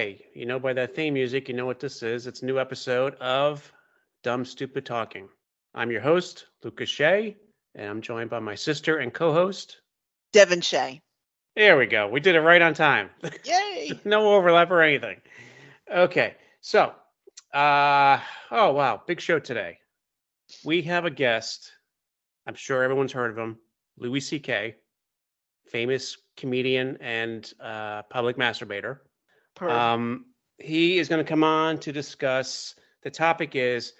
Okay, you know by that theme music, you know what this is. It's a new episode of Dumb Stupid Talking. I'm your host, Lucas Shea, and I'm joined by my sister and co-host. Devon Shea. There we go. We did it right on time. Yay! no overlap or anything. Okay, so, uh, oh wow, big show today. We have a guest. I'm sure everyone's heard of him, Louis C.K., famous comedian and uh, public masturbator. Um, he is going to come on to discuss. The topic is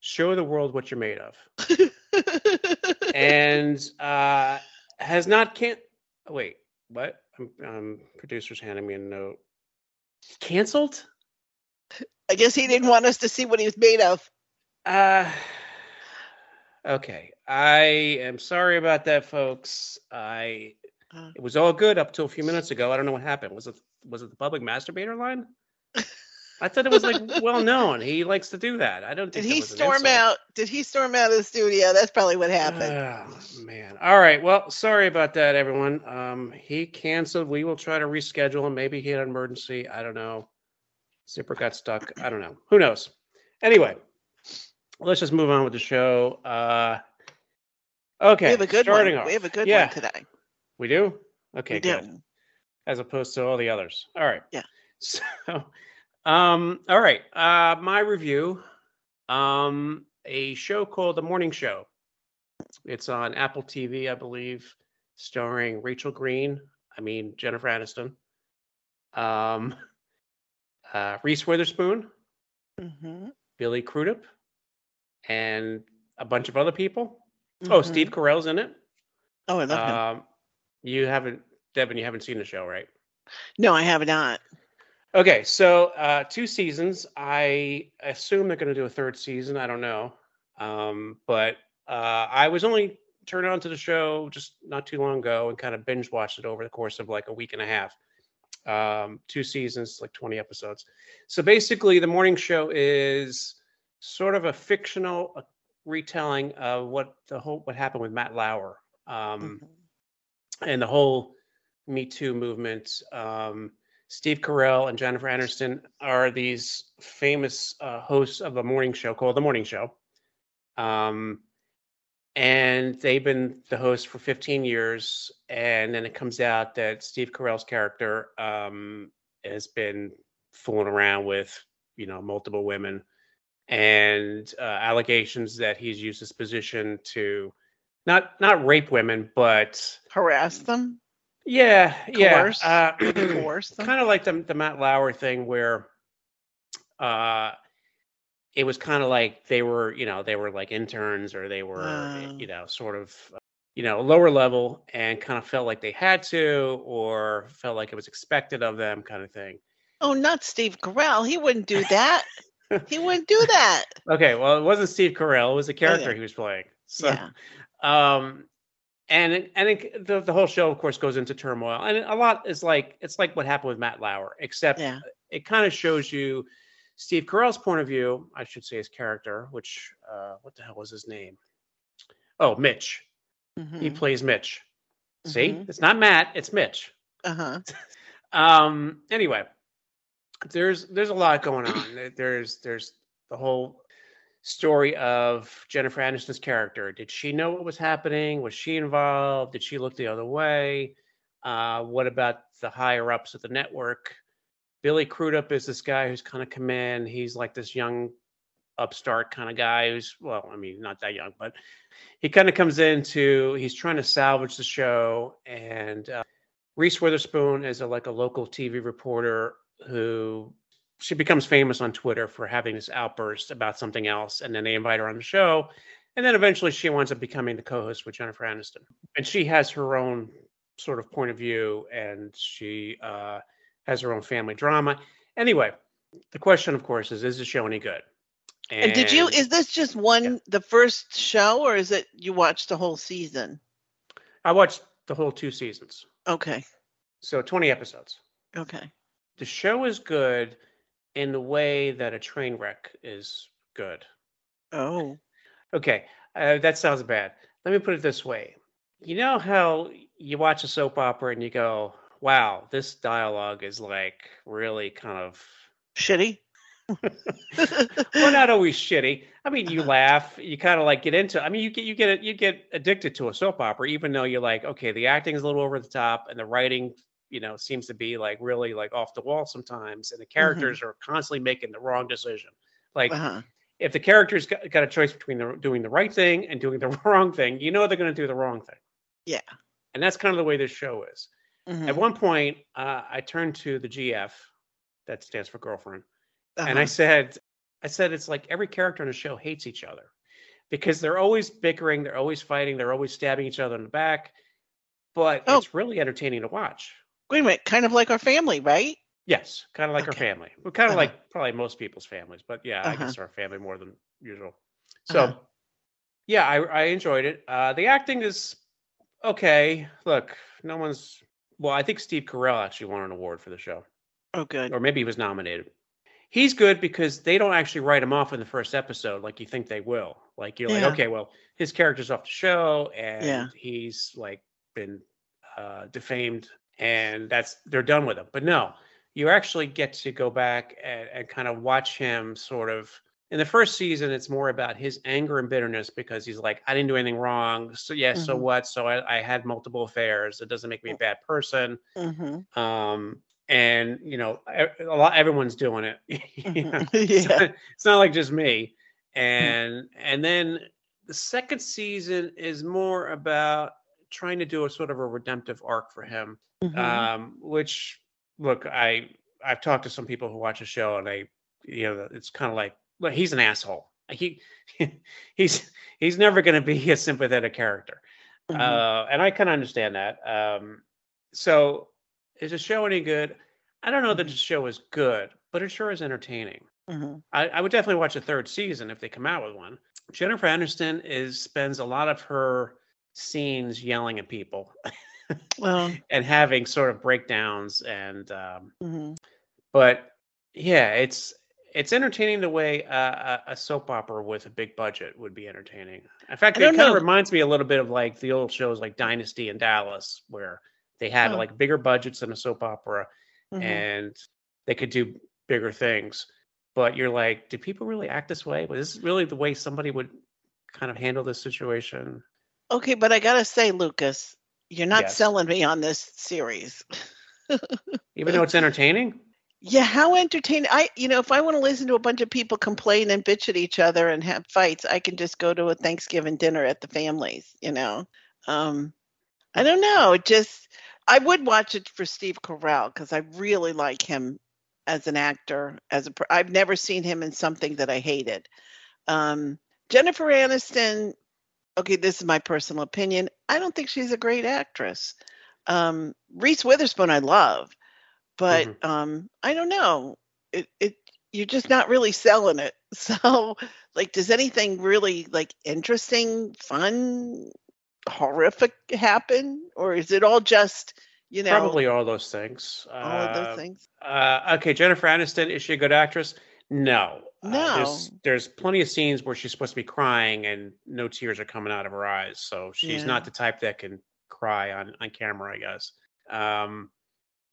show the world what you're made of, and uh, has not can. oh, Wait, what? Um, um, producer's handing me a note. Cancelled? I guess he didn't want us to see what he was made of. Uh, okay. I am sorry about that, folks. I Uh. it was all good up till a few minutes ago. I don't know what happened. Was it was it the public masturbator line? I thought it was like well known. He likes to do that. I don't Did he storm out? Did he storm out of the studio? That's probably what happened. Oh man. All right. Well, sorry about that, everyone. Um, he canceled. We will try to reschedule him. Maybe he had an emergency. I don't know. Zipper got stuck. I don't know. Who knows? Anyway, let's just move on with the show. Uh, okay. we have a good starting one. Off. We have a good yeah, one today. We do. Okay. we good. do. As opposed to all the others. All right. Yeah. So, um, all right. Uh, my review. Um, a show called The Morning Show. It's on Apple TV, I believe, starring Rachel Green. I mean Jennifer Aniston. Um, uh, Reese Witherspoon, hmm Billy Crudup, and a bunch of other people. Oh, Steve Carell's in it. Oh, I love him. Um, you haven't, Devon, you haven't seen the show, right? No, I have not. Okay, so uh, two seasons. I assume they're going to do a third season. I don't know, um, but uh, I was only turned on to the show just not too long ago and kind of binge watched it over the course of like a week and a half. Um, two seasons, like twenty episodes. So basically, the morning show is sort of a fictional uh, retelling of what the whole what happened with Matt Lauer. Um, Mhm. and the whole Me Too movement. Um, Steve Carell and Jennifer Aniston are these famous uh, hosts of a morning show called The Morning Show. Um, and they've been the host for 15 years. And then it comes out that Steve Carell's character um, has been fooling around with, you know, multiple women and uh, allegations that he's used his position to not not rape women, but Harass them, yeah, yeah, Coerce? uh, coerce them. kind of like the the Matt Lauer thing, where uh, it was kind of like they were, you know, they were like interns or they were, Oh. you know, sort of, uh, you know, lower level, and kind of felt like they had to or felt like it was expected of them, kind of thing. Oh, not Steve Carell. He wouldn't do that. he wouldn't do that. Okay, well, it wasn't Steve Carell; it was the character Okay. he was playing. So, yeah. um and I think the, the whole show of course goes into turmoil and a lot is like it's like what happened with Matt Lauer except Yeah. it kind of shows you Steve Carell's point of view I should say his character which uh what the hell was his name oh Mitch he Mhm. plays Mitch see Mhm. it's not Matt it's Mitch Uh-huh. um anyway there's there's a lot going on there's there's the whole story of Jennifer Aniston's character. Did she know what was happening? Was she involved? Did she look the other way? Uh what about the higher ups of the network? Billy Crudup is this guy who's kind of come in. He's like this young upstart kind of guy who's well I mean not that young but he kind of comes into he's trying to salvage the show. And uh, Reese Witherspoon is a, like a local TV reporter who she becomes famous on Twitter for having this outburst about something else, and then they invite her on the show, and then eventually she winds up becoming the co-host with Jennifer Aniston, and she has her own sort of point of view, and she uh, has her own family drama. Anyway, the question, of course, is: Is the show any good? And did you? Is this just one, the first show, or is it you watched the whole season? I watched the whole two seasons, Okay. so twenty episodes. Okay. the show is good in the way that a train wreck is good. Oh. Okay, uh, that sounds bad. Let me put it this way. You know how you watch a soap opera and you go, wow, this dialogue is like really kind of shitty. well, not always shitty. I mean, you laugh, you kind of like get into. I mean, you get you get you get addicted to a soap opera, even though you're like, okay, the acting is a little over the top, and the writing, you know, seems to be like really like off the wall sometimes, and the Mm-hmm. characters are constantly making the wrong decision. Like, Uh-huh. if the characters got, got a choice between the, doing the right thing and doing the wrong thing, you know they're going to do the wrong thing. Yeah. And that's kind of the way this show is. Mhm. At one point, uh, I turned to the GF, that stands for girlfriend, and I Uh-huh. said, I said it's like every character in the show hates each other because they're always bickering, they're always fighting, they're always stabbing each other in the back. But Oh. it's really entertaining to watch. Wait a minute, kind of like our family, right? Yes, kind of like our Okay. family. Well, kind of Uh-huh. like probably most people's families, but yeah, I Uh-huh. guess our family more than usual. So, Uh-huh. yeah, I, I enjoyed it. Uh, the acting is okay. Look, no one's. Well, I think Steve Carell actually won an award for the show, Oh, good. or maybe he was nominated. He's good because they don't actually write him off in the first episode like you think they will. Like you're Yeah. like, okay, well, his character's off the show, and Yeah. he's like been uh, defamed, and that's they're done with him. But no, you actually get to go back and, and kind of watch him sort of in the first season it's more about his anger and bitterness because he's like i didn't do anything wrong. So yeah so Mhm. what? So I, I had multiple affairs. It doesn't make me a bad person. Mm-hmm. um and you know a lot everyone's doing it know, it's, yeah. not, it's not like just me. And and then the second season is more about trying to do a sort of a redemptive arc for him Mhm. um, which look, I I've talked to some people who watch the show, and they, you know, it's kind of like, look, he's an asshole. He he's he's never going to be a sympathetic character, Mhm. uh, and I kind of understand that. Um, so, is the show any good? I don't know that the show is good, but it sure is entertaining. Mhm. I, I would definitely watch a third season if they come out with one. Jennifer Aniston is spends a lot of her scenes yelling at people Well, and having sort of breakdowns and um, mhm. but yeah it's it's entertaining the way a, a, soap opera with a big budget would be entertaining in fact it kind of reminds me a little bit of like the old shows like dynasty and dallas where they had Oh. like bigger budgets than a soap opera Mhm. and they could do bigger things but you're like do people really act this way was this really the way somebody would kind of handle this situation Okay, but I gotta say, Lucas, you're not Yes. selling me on this series. even though it's entertaining Yeah, how entertaining! I, you know, if I want to listen to a bunch of people complain and bitch at each other and have fights, I can just go to a Thanksgiving dinner at the family's. You know, um, I don't know. it Just I would watch it for Steve Carell because I really like him as an actor. As a, per- I've never seen him in something that I hated. Um, Jennifer Aniston. Okay, this is my personal opinion. I don't think she's a great actress. Um, Reese Witherspoon, I love but Mm-hmm. um i don't know it it you're just not really selling it so like does anything really like interesting fun horrific happen or is it all just you know probably all those things all of Uh, those things Uh, okay, Jennifer Aniston is she a good actress? No. Uh, there's No. there's plenty of scenes where she's supposed to be crying and no tears are coming out of her eyes. So she's Yeah. not the type that can cry on on camera, I guess. Um,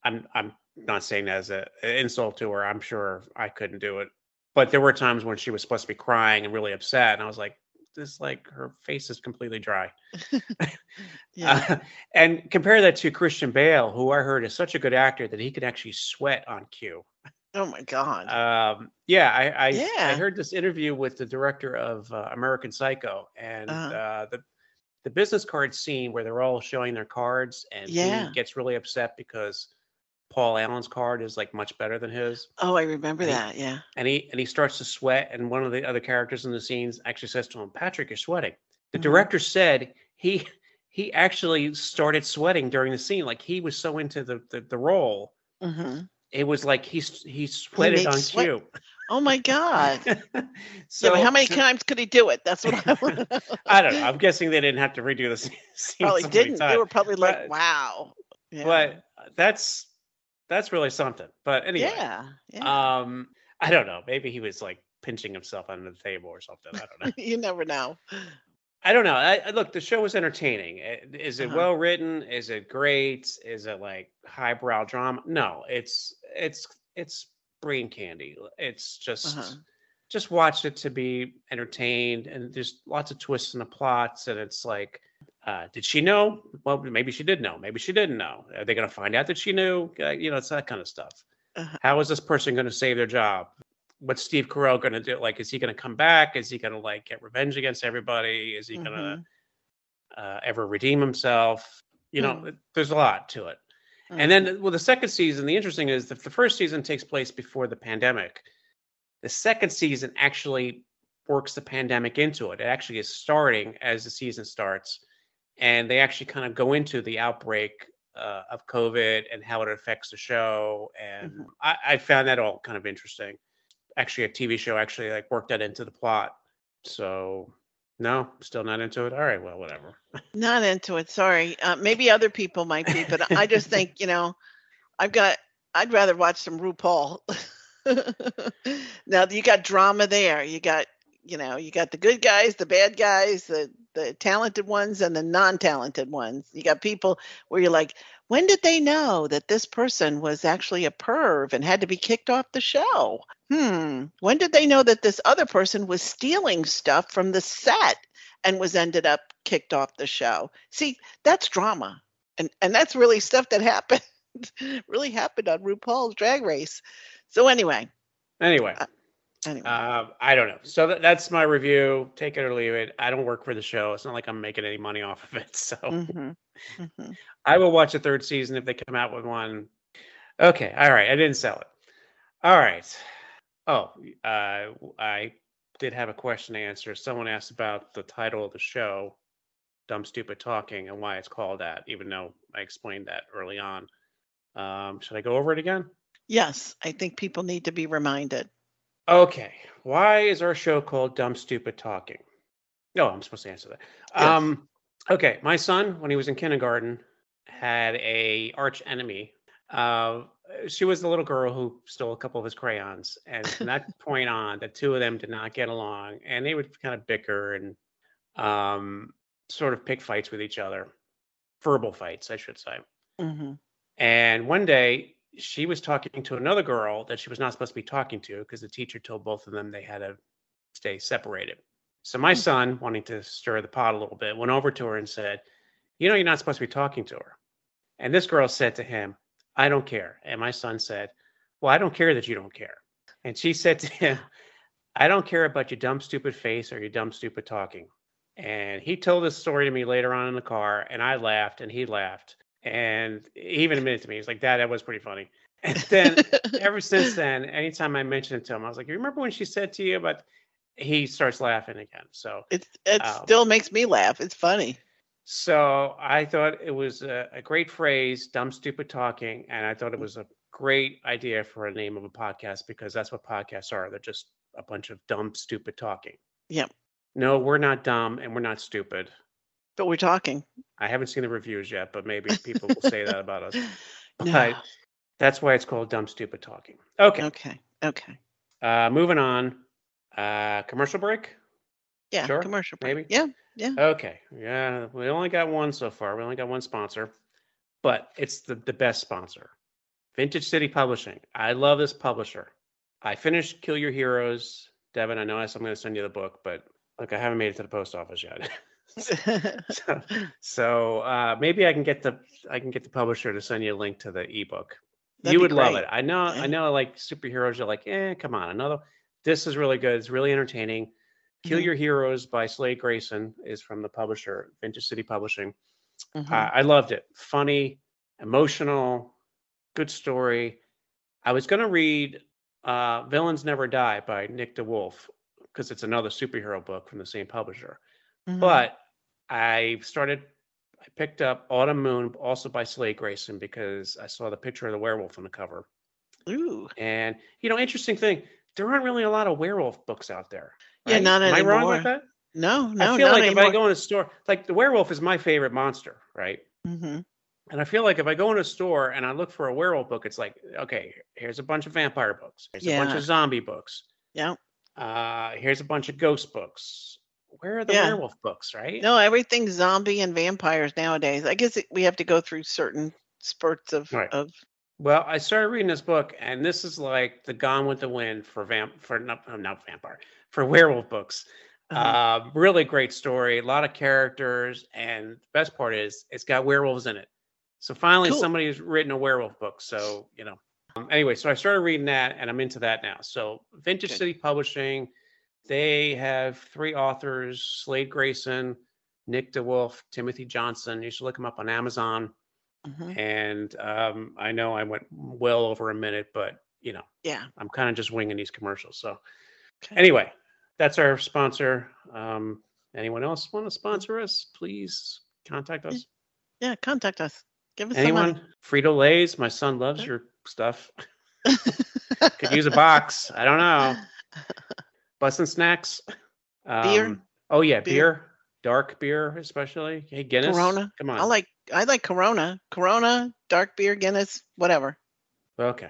I'm I'm not saying that as a, an insult to her. I'm sure I couldn't do it, but there were times when she was supposed to be crying and really upset, and I was like, this like her face is completely dry. yeah Uh, and compare that to Christian Bale, who I heard is such a good actor that he could actually sweat on cue. Oh my god Um, yeah, I I, I heard this interview with the director of uh, American Psycho, and Uh-huh. uh, the the business card scene where they're all showing their cards, and Yeah. he gets really upset because Paul Allen's card is like much better than his, oh i remember He- that yeah and he and he starts to sweat, and one of the other characters in the scenes actually says to him, "Patrick, you're sweating." The Mhm. director said he he actually started sweating during the scene, like he was so into the the, the role. hmm It was like he's he sweated made on sweat- cue. oh my god so yeah, how many times could he do it that's what i want I don't know. I'm guessing they didn't have to redo the scene. scene probably so didn't they were probably like But- wow yeah. But that's that's really something. But anyway, yeah yeah um, I don't know. Maybe he was like pinching himself under the table or something. I don't know. you never know I don't know. I, I look, the show was entertaining. Eh, Is it Uh-huh. well written? Is it great? Is it like highbrow drama? No, it's it's it's brain candy. It's just Uh-huh. just watched it to be entertained, and there's lots of twists in the plots, and it's like, uh, did she know? Well, maybe she did know. Maybe she didn't know. Are they going to find out that she knew? Uh, you know, it's that kind of stuff. Uh-huh. How is this person going to save their job? What's Steve Carell going to do? Like, is he going to come back? Is he going to like get revenge against everybody? Is he going to uh, ever redeem himself? You know, Mm. there's a lot to it. And then, well, the second season, the interesting is that the first season takes place before the pandemic. The second season actually works the pandemic into it. It actually is starting as the season starts, and they actually kind of go into the outbreak uh, of COVID and how it affects the show. And Mhm. I, I found that all kind of interesting. Actually, a TV show actually like worked that into the plot. So, no, still not into it. All right, well, whatever. Not into it. Sorry. Uh, maybe other people might be, but I just think you know, I've got. I'd rather watch some RuPaul. now you got drama there. You got you know you got the good guys, the bad guys, the the talented ones, and the non-talented ones. You got people where you're like, when did they know that this person was actually a perv and had to be kicked off the show? Hmm. When did they know that this other person was stealing stuff from the set and was ended up kicked off the show? See, that's drama. And and that's really stuff that happened really happened on RuPaul's Drag Race. So anyway, Anyway. Anyway. Uh, I don't know. So that, that's my review. Take it or leave it. I don't work for the show. It's not like I'm making any money off of it. So Mhm, mhm. I will watch a third season if they come out with one. Okay. All right. I didn't sell it. All right. Oh, uh, I did have a question to answer. Someone asked about the title of the show, Dumb Stupid Talking, and why it's called that, even though I explained that early on. Um, should I go over it again? Yes, I think people need to be reminded. Okay. Why is our show called Dumb Stupid Talking? No, I'm supposed to answer that. Yes. Um, okay. My son, when he was in kindergarten, had a arch enemy. Uh, she was the little girl who stole a couple of his crayons, and from that point on, the two of them did not get along, and they would kind of bicker and um, sort of pick fights with each other, verbal fights, I should say. hmm And one day she was talking to another girl that she was not supposed to be talking to because the teacher told both of them they had to stay separated. So my mm-hmm. son, wanting to stir the pot a little bit, went over to her and said, You know, you're not supposed to be talking to her. And this girl said to him, I don't care. And my son said, Well, I don't care that you don't care. And she said to him, I don't care about your dumb, stupid face or your dumb, stupid talking. And he told this story to me later on in the car, and I laughed and he laughed. And he even admitted to me, he's like, Dad, that was pretty funny. And then ever since then, anytime I mention it to him, I was like, You remember when she said to you? But he starts laughing again. So It it Um, still makes me laugh. It's funny. so I thought it was a, a great phrase, dumb, stupid talking. And I thought it was a great idea for a name of a podcast because that's what podcasts are. They're just a bunch of dumb, stupid talking. Yeah. No, we're not dumb and we're not stupid. But we're talking. I haven't seen the reviews yet, but maybe people will say that about us. No. But that's why it's called dumb, stupid talking. Okay. Okay. Okay. Uh, moving on. Uh, commercial break? Yeah. Sure, Commercial break. maybe. Yeah. Yeah. Okay. Yeah, we only got one so far. We only got one sponsor, but it's the, the best sponsor. Vintage City Publishing. I love this publisher. I finished Kill Your Heroes. Devon, I know I'm going to send you the book, but look, I haven't made it to the post office yet. so so uh, maybe I can get the I can get the publisher to send you a link to the ebook. That'd you would love it. I know. I know. Like superheroes, you're like, eh, come on, another. This is really good. It's really entertaining. Kill Mhm. Your Heroes by Slade Grayson is from the publisher Vintage City Publishing. Mhm. I, I loved it. Funny, emotional, good story. I was going to read uh, Villains Never Die by Nick DeWolf because it's another superhero book from the same publisher. Mhm. But I started, I picked up Autumn Moon, also by Slade Grayson, because I saw the picture of the werewolf on the cover. Ooh. And, you know, interesting thing, there aren't really a lot of werewolf books out there. Yeah, right? not Am I wrong anymore. about that? No, no, I feel like anymore. if I go in a store, like the werewolf is my favorite monster, right? hmm And I feel like if I go in a store and I look for a werewolf book, it's like, okay, here's a bunch of vampire books. Here's a bunch of zombie books. Yeah. Uh, here's a bunch of ghost books. Where are the Yeah. werewolf books, right? No, everything's zombie and vampires nowadays. I guess it, we have to go through certain spurts of Right. of Well, I started reading this book, and this is like the Gone with the Wind for vamp for not, uh, not vampire for werewolf books. uh, Uh, really great story, a lot of characters, and the best part is it's got werewolves in it. So finally, Cool. somebody has written a werewolf book. So you know. Um, anyway, so I started reading that, and I'm into that now. So Vintage Good. City Publishing, they have three authors: Slade Grayson, Nick DeWolf, Timothy Johnson. You should look them up on Amazon. mhm. And um, I know I went well over a minute, but you know, yeah. I'm kind of just winging these commercials. So Okay. anyway, that's our sponsor. Um, anyone else want to sponsor us? Please contact us. Yeah, contact us. Give us. Anyone? Frito Lay's. My son loves your stuff. Could use a box. I don't know. Bussin' snacks. Beer? Um, Oh yeah, Beer? beer. Dark beer, especially. Hey, Guinness. Corona. Come on. I like I like Corona, Corona, dark beer, Guinness, whatever. okay.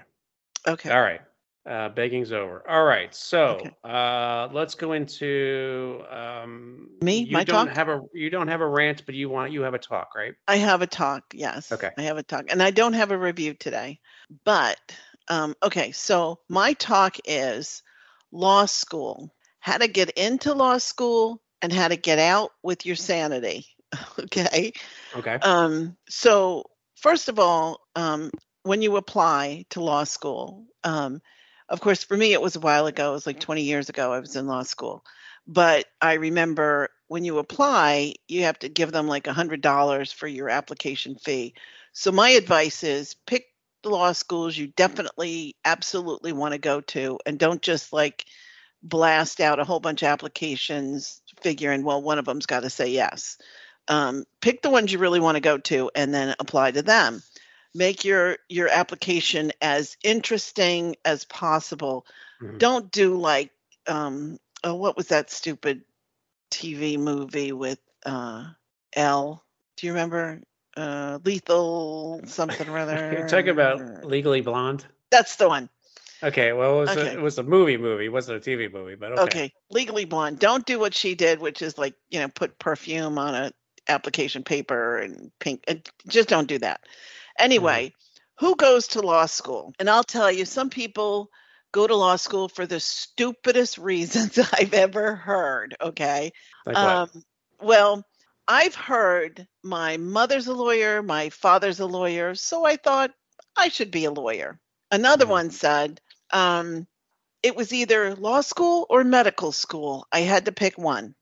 Okay. All right. Uh, begging's over. All right. So Okay. uh, let's go into um, Me? You My don't talk? have a you don't have a rant, but you want you have a talk, right? I have a talk. Yes. Okay. I have a talk, and I don't have a review today. But um, okay, so my talk is law school. How to get into law school and how to get out with your sanity. Okay. Okay. Um, so first of all, um, when you apply to law school, um, of course, for me, it was a while ago. It was like 20 years ago. I was in law school, but I remember when you apply, you have to give them like a hundred dollars for your application fee. So my advice is pick law schools you definitely, absolutely want to go to, and don't just like blast out a whole bunch of applications, figuring well, one of them's got to say yes. Um, pick the ones you really want to go to and then apply to them. Make your your application as interesting as possible. Mhm. don't do like um oh, what was that stupid tv movie with uh l do you remember uh lethal something or other You're talking about Legally Blonde. that's the one Okay. Well, it was Okay. a, it was a movie movie. It wasn't a TV movie, but okay. okay. legally blonde don't do what she did which is like you know put perfume on a application paper and pink and just don't do that anyway who goes to law school and i'll tell you some people go to law school for the stupidest reasons i've ever heard okay Like what? um, well i've heard my mother's a lawyer my father's a lawyer so i thought i should be a lawyer another Mhm. one said um, it was either law school or medical school. I had to pick one.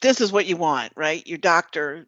This is what you want, right? Your doctor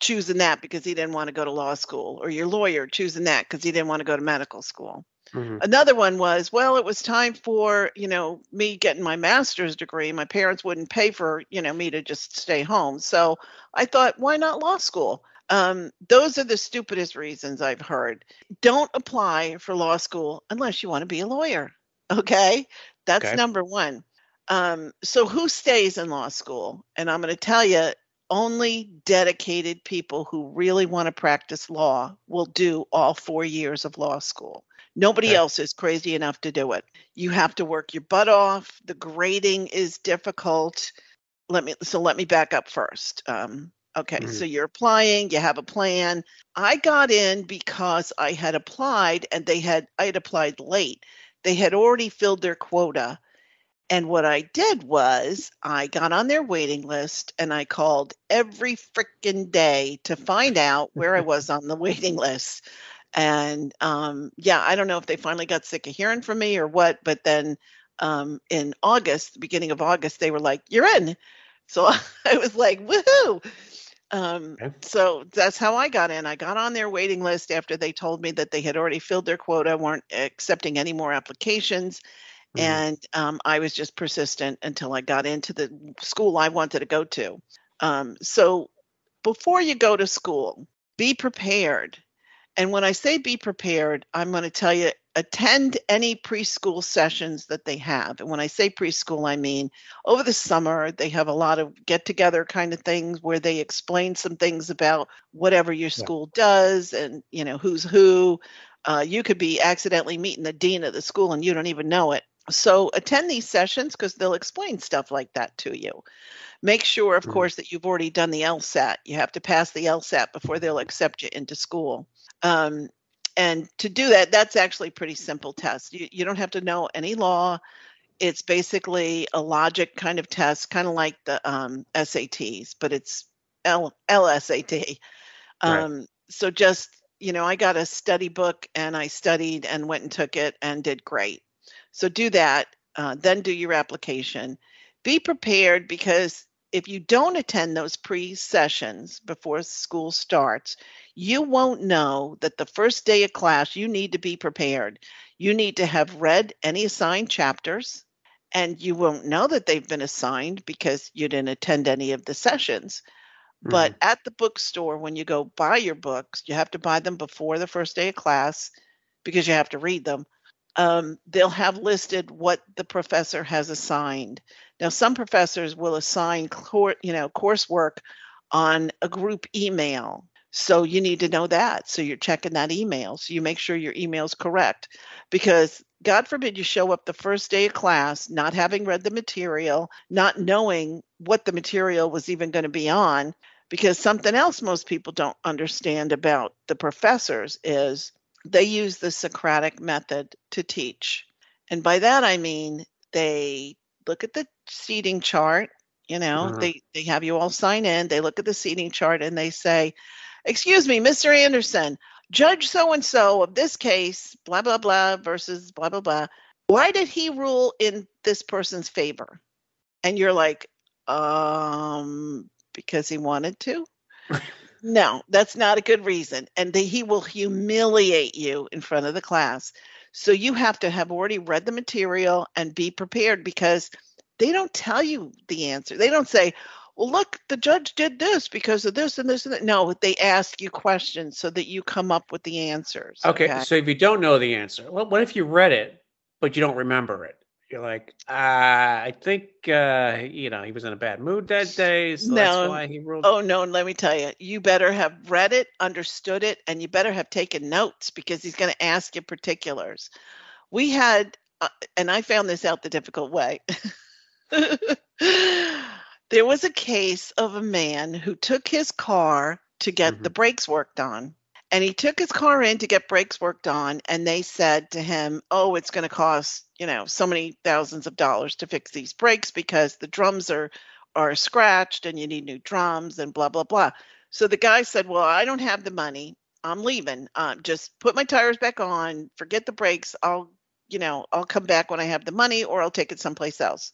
choosing that because he didn't want to go to law school, or your lawyer choosing that because he didn't want to go to medical school. Mhm. Another one was, well, it was time for, you know, me getting my master's degree. My parents wouldn't pay for, you know, me to just stay home. So I thought, why not law school? Um, those are the stupidest reasons I've heard. Don't apply for law school unless you want to be a lawyer. Okay. That's Okay. number one. Um, so who stays in law school? And I'm going to tell you, only dedicated people who really want to practice law will do all four years of law school. Nobody Okay. else is crazy enough to do it. You have to work your butt off. The grading is difficult. Let me so let me back up first. Um, okay, Mhm. so you're applying. You have a plan. I got in because I had applied, and they had I had applied late. They had already filled their quota. And what I did was I got on their waiting list and I called every freaking day to find out where I was on the waiting list. And um, yeah, I don't know if they finally got sick of hearing from me or what, but then um, in August, the beginning of August, they were like, You're in. So I was like, Woohoo. Um, Okay. so that's how I got in. I got on their waiting list after they told me that they had already filled their quota, weren't accepting any more applications. Mhm. And um, I was just persistent until I got into the school I wanted to go to. Um, so before you go to school, be prepared. And when I say be prepared, I'm going to tell you attend any preschool sessions that they have. And when I say preschool, I mean over the summer, they have a lot of get together kind of things where they explain some things about whatever your school does and, you know, who's who. Uh, you could be accidentally meeting the dean of the school and you don't even know it. So attend these sessions because they'll explain stuff like that to you. Make sure, of Mhm. course, that you've already done the LSAT. You have to pass the LSAT before they'll accept you into school. Um, and to do that, that's actually a pretty simple test. You, you don't have to know any law. It's basically a logic kind of test, kind of like the um, SATs, but it's L, LSAT. Right. Um, so just, you know, I got a study book and I studied and went and took it and did great. So do that, uh, then do your application. Be prepared because if you don't attend those pre sessions before school starts, you won't know that the first day of class you need to be prepared. You need to have read any assigned chapters, and you won't know that they've been assigned because you didn't attend any of the sessions. But at the bookstore, when you go buy your books, you have to buy them before the first day of class because you have to read them. Um, they'll have listed what the professor has assigned. Now, some professors will assign, cour- you know, coursework on a group email. So you need to know that. So you're checking that email. So you make sure your email is correct because God forbid you show up the first day of class not having read the material, not knowing what the material was even going to be on. Because something else most people don't understand about the professors is they use the Socratic method to teach. And by that I mean they look at the seating chart, you know, Mhm. they, they have you all sign in, they look at the seating chart and they say, Excuse me, Mr. Anderson, Judge so and so of this case, blah, blah, blah, versus blah, blah, blah. Why did he rule in this person's favor? And you're like, um, because he wanted to? no, that's not a good reason. And the, he will humiliate you in front of the class. So you have to have already read the material and be prepared because they don't tell you the answer. They don't say, well, look, the judge did this because of this and this and that. No, they ask you questions so that you come up with the answers. Okay, so if you don't know the answer, well, what if you read it but you don't remember it? You're like, uh, I think uh, you know he was in a bad mood that day, so No. that's why he ruled. Oh no, and let me tell you, you better have read it, understood it, and you better have taken notes because he's going to ask you particulars. We had, uh, and I found this out the difficult way. there was a case of a man who took his car to get the brakes worked on. And he took his car in to get brakes worked on, and they said to him, Oh, it's going to cost, you know, so many thousands of dollars to fix these brakes because the drums are are scratched and you need new drums and blah blah blah. So the guy said, "Well, I don't have the money. I'm leaving. Um, just put my tires back on. Forget the brakes. I'll, you know, I'll come back when I have the money, or I'll take it someplace else."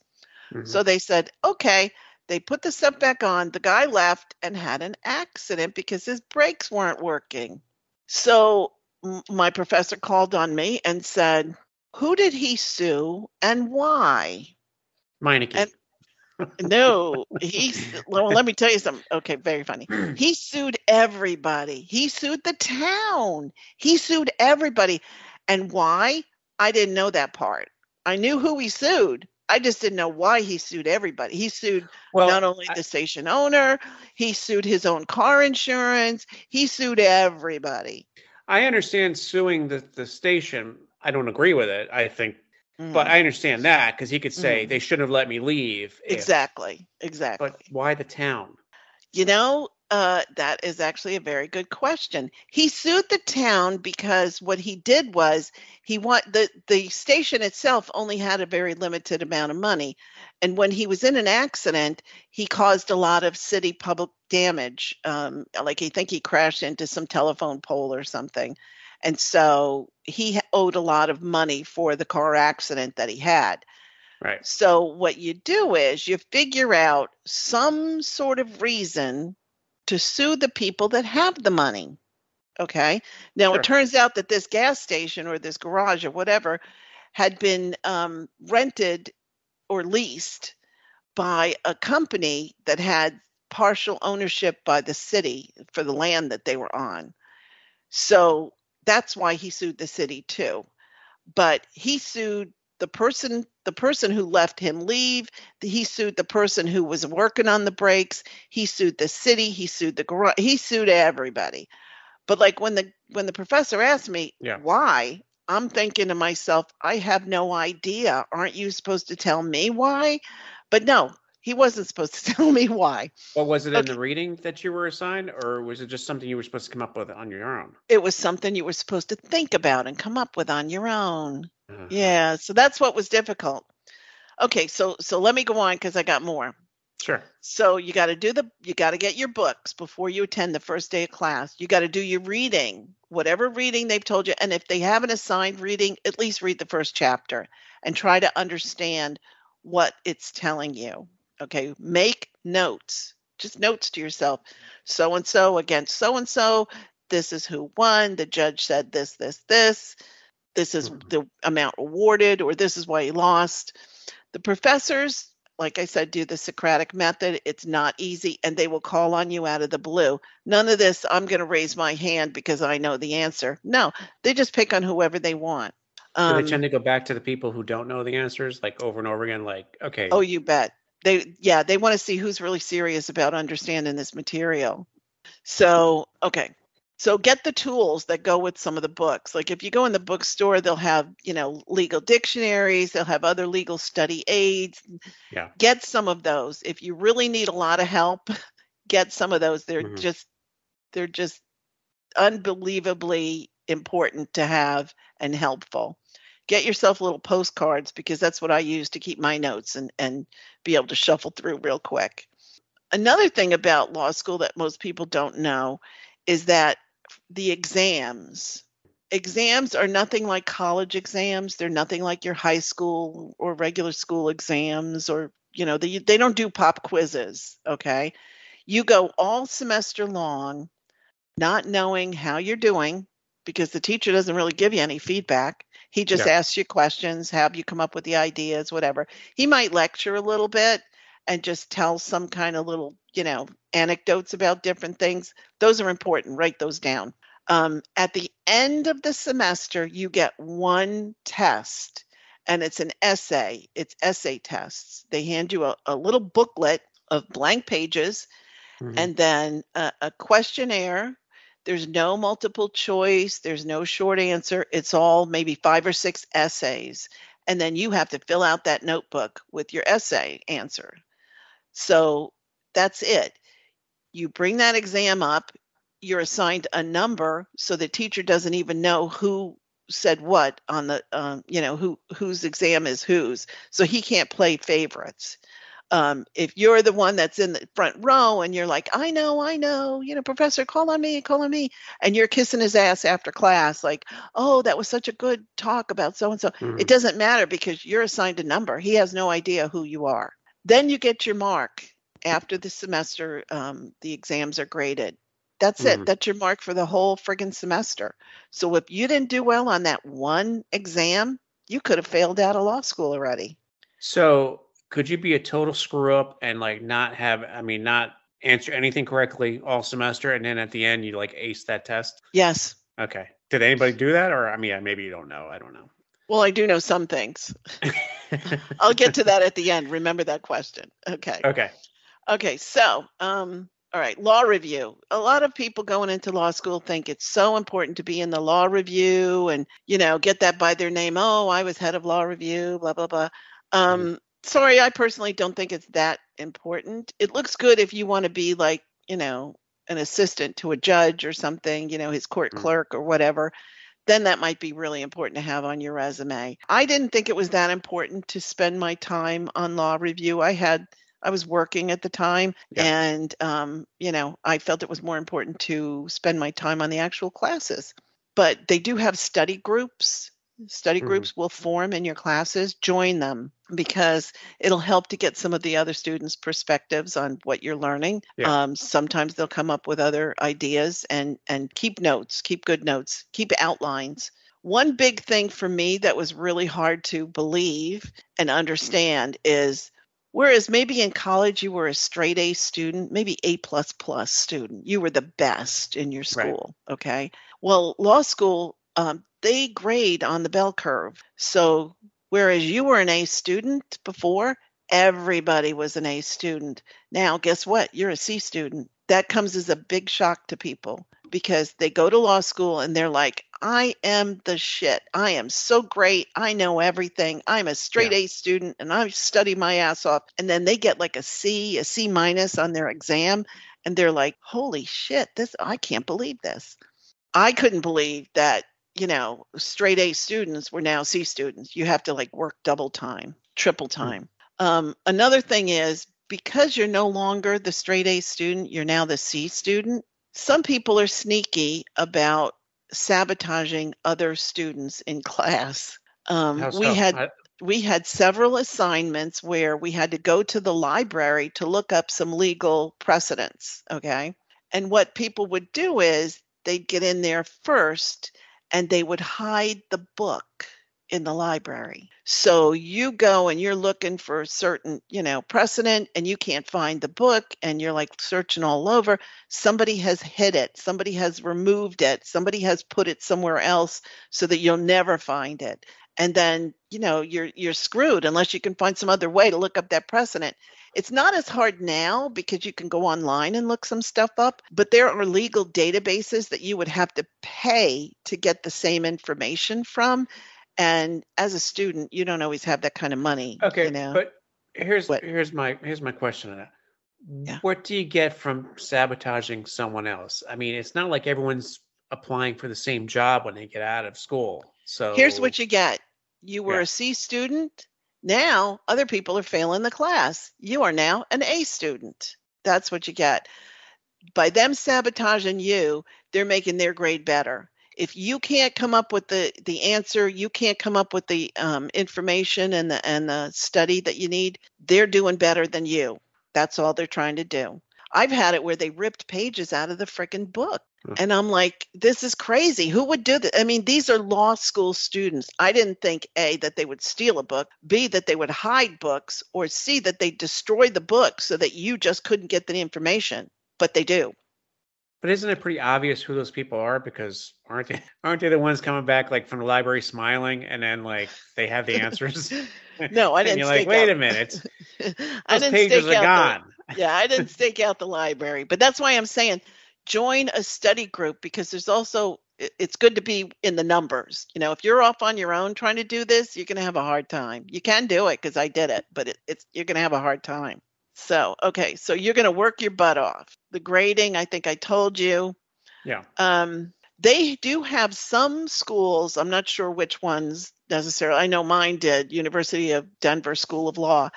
Mhm. So they said, "Okay." They put the stuff back on. The guy left and had an accident because his brakes weren't working. So m- my professor called on me and said, "Who did he sue and why?" Meineke. and- No, he's well, let me tell you something. Okay, very funny. He sued everybody. He sued the town. He sued everybody. And why? I didn't know that part. I knew who he sued. I just didn't know why he sued everybody. He sued well, not only I- the station owner, he sued his own car insurance, he sued everybody. I understand suing the, the station. I don't agree with it. I think, but Mhm. I understand that because he could say Mhm. they shouldn't have let me leave. if- exactly, exactly. But why the town? You know, uh, that is actually a very good question. He sued the town because what he did was he want the the station itself only had a very limited amount of money, and when he was in an accident, he caused a lot of city public damage. Um, like I think he crashed into some telephone pole or something, and so he owed a lot of money for the car accident that he had. Right. So what you do is you figure out some sort of reason to sue the people that have the money. Okay. Now Sure. it turns out that this gas station or this garage or whatever had been um, rented or leased by a company that had partial ownership by the city for the land that they were on. So that's why he sued the city too. But he sued the person the person who left him leave he sued the person who was working on the brakes he sued the city he sued the garage he sued everybody but like when the when the professor asked me Yeah. why I'm thinking to myself, I have no idea. Aren't you supposed to tell me why? But no, he wasn't supposed to tell me why. Well, was it in the reading that you were assigned, or was it just something you were supposed to come up with on your own? It was something you were supposed to think about and come up with on your own. Uh-huh. Yeah, so that's what was difficult. Okay, so so let me go on because I got more. Sure. So you got to do the you got to get your books before you attend the first day of class. You got to do your reading, whatever reading they've told you, and if they have an assigned reading, at least read the first chapter and try to understand what it's telling you. Okay, make notes. Just notes to yourself. So and so against so and so. This is who won. The judge said this, this, this. This is Mhm. the amount awarded, or this is why he lost. The professors like I said, do the Socratic method. It's not easy, and they will call on you out of the blue. None of this, I'm going to raise my hand because I know the answer. No, they just pick on whoever they want. Do Um, they tend to go back to the people who don't know the answers, like over and over again? Like, okay, oh, you bet. They, yeah, they want to see who's really serious about understanding this material. So, okay. So get the tools that go with some of the books. Like if you go in the bookstore, they'll have, you know, legal dictionaries, they'll have other legal study aids. Yeah. Get some of those. If you really need a lot of help, get some of those. They're Mhm. just they're just unbelievably important to have and helpful. Get yourself little postcards because that's what I use to keep my notes and and be able to shuffle through real quick. Another thing about law school that most people don't know is that the exams exams are nothing like college exams. They're nothing like your high school or regular school exams or you know they, they don't do pop quizzes okay? You go all semester long not knowing how you're doing because the teacher doesn't really give you any feedback he just Yeah. asks you questions have you come up with the ideas whatever. He might lecture a little bit and just tell some kind of little you know anecdotes about different things. Those are important write those down. Um, at the end of the semester you get one test and it's an essay. It's essay tests. They hand you a, a little booklet of blank pages Mhm. and then a, a questionnaire there's no multiple choice there's no short answer it's all maybe five or six essays and then you have to fill out that notebook with your essay answer. So that's it. You bring that exam up you're assigned a number so the teacher doesn't even know who said what on the um, you know who whose exam is whose so he can't play favorites um, if you're the one that's in the front row and you're like i know i know you know professor call on me call on me and you're kissing his ass after class like oh that was such a good talk about so and so it doesn't matter because you're assigned a number. He has no idea who you are. Then you get your mark after the semester um, the exams are graded. That's Mhm. it that's your mark for the whole friggin semester. So if you didn't do well on that one exam you could have failed out of law school already. So, could you be a total screw up and like not have, I mean, not answer anything correctly all semester, and then at the end you like ace that test? yes Okay. Did anybody do that, or I mean, maybe you don't know. I don't know. well i do know some things i'll get to that at the end remember that question okay okay. Okay, so um, all right, law review. A lot of people going into law school think it's so important to be in the law review and you know get that by their name. Oh, I was head of law review, blah blah blah. Um, sorry, I personally don't think it's that important. It looks good if you want to be like you know an assistant to a judge or something, you know, his court Mm. clerk or whatever. Then that might be really important to have on your resume. I didn't think it was that important to spend my time on law review. I had I was working at the time Yeah. and um, you know, I felt it was more important to spend my time on the actual classes. But they do have study groups. Study Mhm. groups will form in your classes. Join them because it'll help to get some of the other students' perspectives on what you're learning. Yeah. Um, sometimes they'll come up with other ideas and and keep notes, keep good notes, keep outlines. One big thing for me that was really hard to believe and understand is whereas maybe in college you were a straight A student, maybe A plus plus student, you were the best in your Right. school. Okay. Well, law school, um, they grade on the bell curve. So whereas you were an A student before, everybody was an A student. Now, guess what? You're a C student. That comes as a big shock to people because they go to law school and they're like, I am the shit. I am so great. I know everything. I'm a straight Yeah. A student and I study my ass off. And then they get like a C, a C minus on their exam. And they're like, holy shit, this, I can't believe this. I couldn't believe that, you know, straight A students were now C students. You have to like work double time, triple time. Um, another thing is because you're no longer the straight A student, you're now the C student. Some people are sneaky about sabotaging other students in class. Um, we had I- we had several assignments where we had to go to the library to look up some legal precedents. Okay. And what people would do is they'd get in there first and they would hide the book in the library. So you go and you're looking for a certain, you know, precedent and you can't find the book and you're like searching all over. Somebody has hid it, somebody has removed it, somebody has put it somewhere else so that you'll never find it and then you know you're you're screwed unless you can find some other way to look up that precedent it's not as hard now because you can go online and look some stuff up but there are legal databases that you would have to pay to get the same information from and as a student you don't always have that kind of money Okay, you know but here's What? here's my here's my question on that. Yeah. What do you get from sabotaging someone else? I mean, it's not like everyone's applying for the same job when they get out of school. So here's what you get you were Yeah. a c student now other people are failing the class. You are now an a student. That's what you get. By them sabotaging you they're making their grade better. If you can't come up with the the answer you can't come up with the um, information and the and the study that you need they're doing better than you. That's all they're trying to do i've had it where they ripped pages out of the frickin' book and i'm like this is crazy. Who would do that i mean these are law school students. I didn't think a that they would steal a book b that they would hide books or c that they destroy the book so that you just couldn't get the information but they do But isn't it pretty obvious who those people are? Because aren't they aren't they the ones coming back like from the library smiling and then like they have the answers? No, I didn't you're like, wait out- a minute, I those didn't pages stake are out gone. The, yeah, I didn't stake out the library, but that's why I'm saying join a study group because there's also it's good to be in the numbers. You know, if you're off on your own trying to do this, you're going to have a hard time. You can do it because I did it, but it, it's you're going to have a hard time. So, okay, so you're going to work your butt off. The grading, I think I told you. Yeah. Um, they do have some schools, I'm not sure which ones necessarily. I know mine did. University of Denver School of Law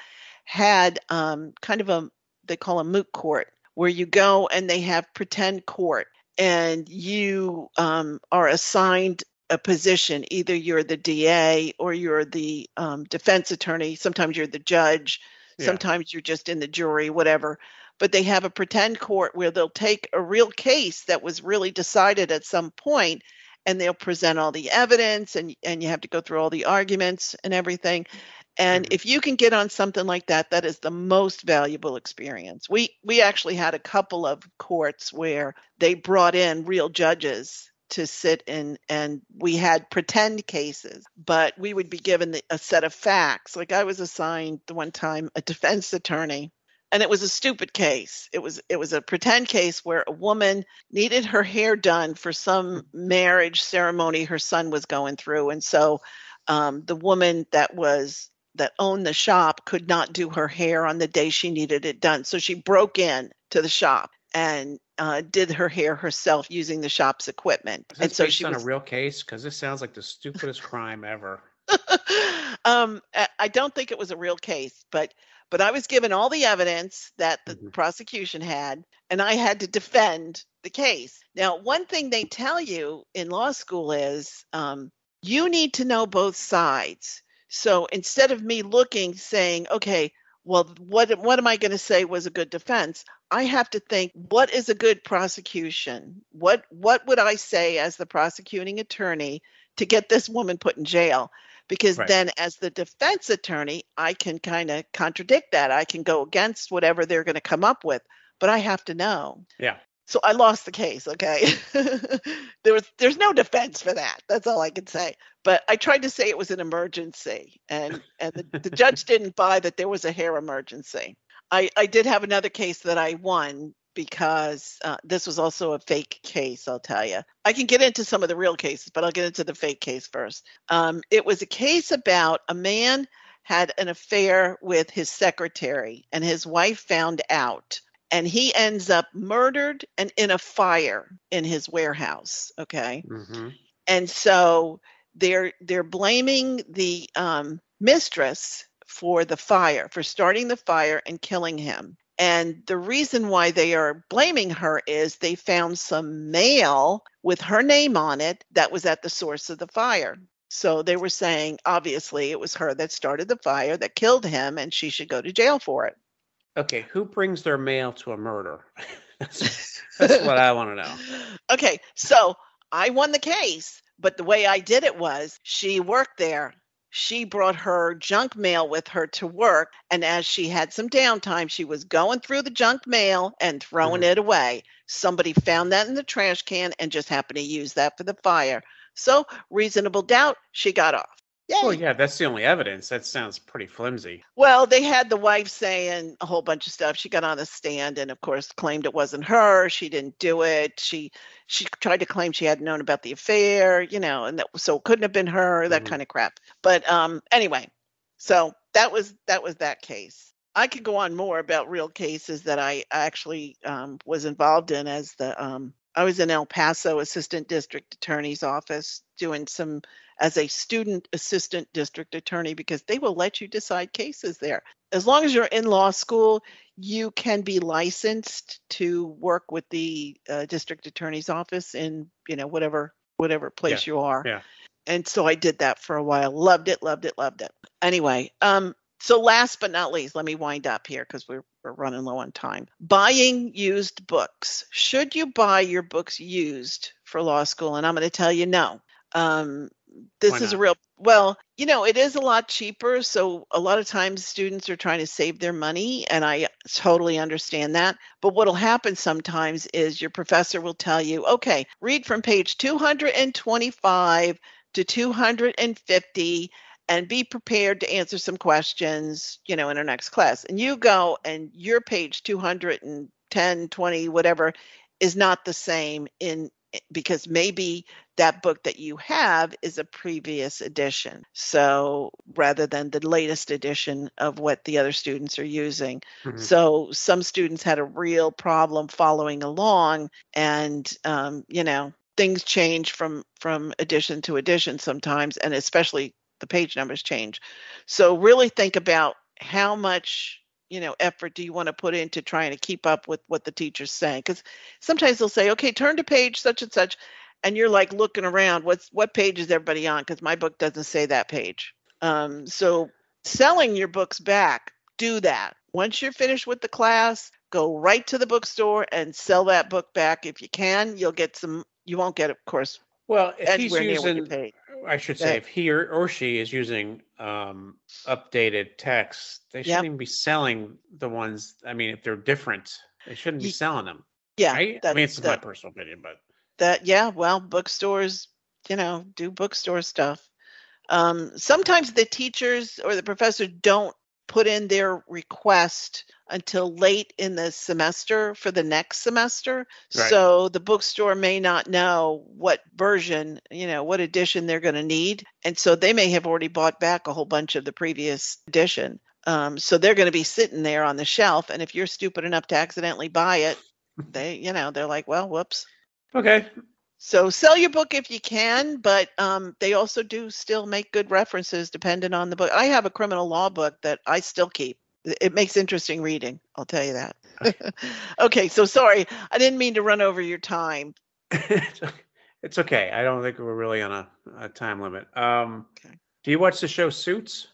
had um, kind of a, they call a moot court, where you go and they have pretend court and you um, are assigned a position. Either you're the DA or you're the um, defense attorney. Sometimes you're the judge. Yeah. Sometimes you're just in the jury, whatever but they have a pretend court where they'll take a real case that was really decided at some point and they'll present all the evidence and and you have to go through all the arguments and everything and Mhm. if you can get on something like that that is the most valuable experience we we actually had a couple of courts where they brought in real judges to sit in and we had pretend cases but we would be given the, a set of facts like i was assigned the one time a defense attorney and it was a stupid case. It was it was a pretend case where a woman needed her hair done for some marriage ceremony her son was going through, and so um, the woman that was that owned the shop could not do her hair on the day she needed it done, so she broke in to the shop and uh, did her hair herself using the shop's equipment. Is and so based she on was a real case? Because this sounds like the stupidest crime ever. um, I- don't think it was a real case, but but I was given all the evidence that the Mhm. prosecution had, and I had to defend the case. Now, one thing they tell you in law school is um, you need to know both sides. So instead of me looking, saying, "Okay, well, what what am I going to say was a good defense?" I have to think, what is a good prosecution? What what would I say as the prosecuting attorney to get this woman put in jail? because Right. then as the defense attorney i can kind of contradict that i can go against whatever they're going to come up with but i have to know Yeah. So i lost the case okay there was there's no defense for that that's all i can say but i tried to say it was an emergency and and the, the judge didn't buy that there was a hair emergency i i did have another case that i won because uh, this was also a fake case, I'll tell you. I can get into some of the real cases, but I'll get into the fake case first. Um, it was a case about a man had an affair with his secretary, and his wife found out. And he ends up murdered and in a fire in his warehouse. Okay. hmm and so they're they're blaming the um, mistress for the fire for starting the fire and killing him and the reason why they are blaming her is they found some mail with her name on it that was at the source of the fire so they were saying obviously it was her that started the fire that killed him and she should go to jail for it Okay, who brings their mail to a murder? that's, that's what I want to know. okay so i won the case but the way i did it was she worked there she brought her junk mail with her to work and as she had some downtime she was going through the junk mail and throwing Mhm. it away somebody found that in the trash can and just happened to use that for the fire so reasonable doubt she got off Yay. Well, yeah, that's the only evidence. That sounds pretty flimsy. Well, they had the wife saying a whole bunch of stuff. She got on the stand and of course claimed it wasn't her. She didn't do it. She she tried to claim she hadn't known about the affair, you know, and that so it couldn't have been her, that Mhm. kind of crap. But um anyway, so that was that was that case. I could go on more about real cases that I actually um, was involved in as the um, I was in El Paso Assistant District Attorney's Office doing some as a student assistant district attorney because they will let you decide cases there. As long as you're in law school, you can be licensed to work with the uh, district attorney's office in, you know, whatever whatever place you are. yeah. And so I did that for a while. Loved it, loved it, loved it. Anyway, um so last but not least, let me wind up here because we're, we're running low on time. Buying used books. Should you buy your books used for law school? And I'm going to tell you no. Um, this is a real well you know it is a lot cheaper so a lot of times students are trying to save their money and i totally understand that. But what'll happen sometimes is your professor will tell you okay read from page 225 to 250 and be prepared to answer some questions you know in our next class. And you go and your page 210 20 whatever is not the same in because maybe that book that you have is a previous edition. So rather than the latest edition of what the other students are using. Mhm. So some students had a real problem following along and um, you know, things change from from edition to edition sometimes and especially the page numbers change. So really think about how much you know effort do you want to put into trying to keep up with what the teacher's saying? Because sometimes they'll say okay turn to page such and such and you're like looking around what's what page is everybody on? Because my book doesn't say that page. Um, so selling your books back do that. Once you're finished with the class go right to the bookstore and sell that book back. If you can you'll get some you won't get of course Well, if he's anywhere near what you using, paid I should say, ahead. if he or, or she is using um, updated text, they shouldn't Yep. even be selling the ones. I mean, if they're different, they shouldn't be selling them. yeah Right? I that- mean, it's that- my personal opinion, but that yeah well bookstores you know do bookstore stuff um, sometimes the teachers or the professors don't put in their request until late in the semester for the next semester Right. so the bookstore may not know what version you know what edition they're going to need and so they may have already bought back a whole bunch of the previous edition um, so they're going to be sitting there on the shelf and if you're stupid enough to accidentally buy it they you know they're like well whoops okay. so sell your book if you can, but um, they also do still make good references depending on the book. I have a criminal law book that I still keep. It makes interesting reading. I'll tell you that. okay, so sorry, I didn't mean to run over your time. it's okay. It's okay. I don't think we're really on a, a time limit. Um, Okay. Do you watch the show Suits?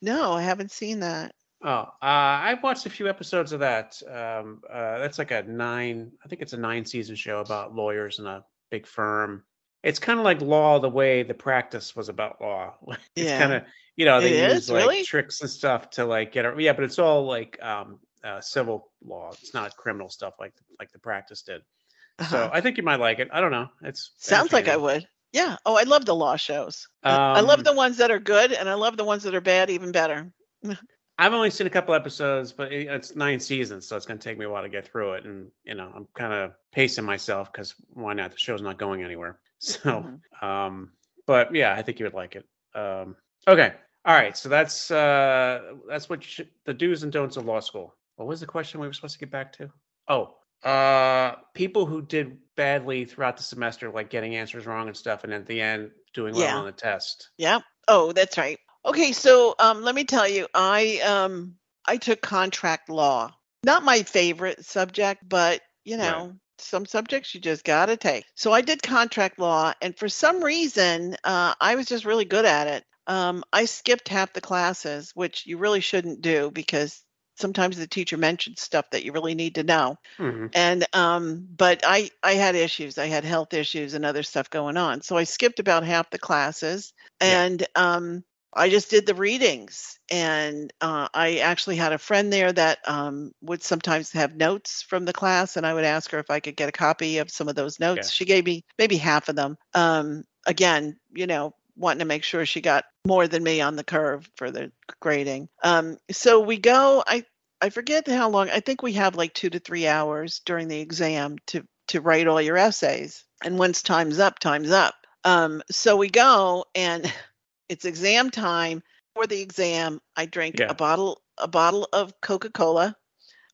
No, I haven't seen that. Oh, uh, I've watched a few episodes of that. Um, uh, that's like a nine, I think it's a nine season show about lawyers in a big firm. It's kind of like law the way the practice was about law. It's Yeah. kind of, you know, they It use is? like Really? tricks and stuff to like get, a, yeah, but it's all like um, uh, civil law. It's not criminal stuff like like the practice did. So Uh-huh. I think you might like it. I don't know. It's Sounds like I would. Yeah. Oh, I love the law shows. I- I love Um, the ones that are good, and I love the ones that are bad even better. I've only seen a couple episodes, but it's nine seasons, so it's going to take me a while to get through it. And you know, I'm kind of pacing myself because why not? The show's not going anywhere. So, Mhm. um, but yeah, I think you would like it. Um, okay, all right. So that's uh, that's what you should, the do's and don'ts of law school. What was the question we were supposed to get back to? Oh, uh, people who did badly throughout the semester, like getting answers wrong and stuff, and at the end doing well Yeah. on the test. Yeah. Oh, that's right. Okay, so um, let me tell you, I um, I took contract law. Not my favorite subject, but you know, some subjects you just got to take. So I did contract law, and for some reason, uh, I was just really good at it. Um, I skipped half the classes, which you really shouldn't do because sometimes the teacher mentions stuff that you really need to know Mhm. and um but i i had issues i had health issues and other stuff going on so i skipped about half the classes Yeah. and um i just did the readings and uh, i actually had a friend there that um, would sometimes have notes from the class and i would ask her if i could get a copy of some of those notes Yeah. she gave me maybe half of them um, again you know wanting to make sure she got more than me on the curve for the grading um, so we go i I forget how long. I think we have like two to three hours during the exam to to write all your essays. And once time's up, time's up. Um, so we go, and it's exam time. For the exam, I drink Yeah. a bottle a bottle of Coca Cola.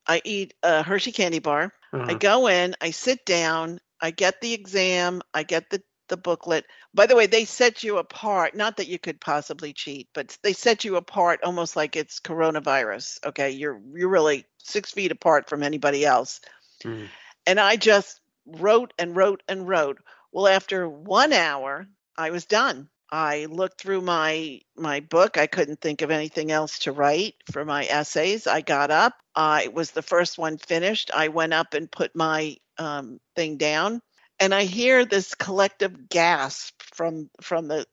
I eat a Hershey candy bar. I Uh-huh. go in, I sit down, I get the exam, I get the the booklet. By the way, they set you apart, not that you could possibly cheat, but they set you apart almost like it's coronavirus. Okay, you're you're really 6 feet apart from anybody else. Mhm. And I just wrote and wrote and wrote. Well, after 1 hour, I was done. I looked through my my book. I couldn't think of anything else to write for my essays. I got up. I was the first one finished. I went up and put my um, thing down, and I hear this collective gasp from from the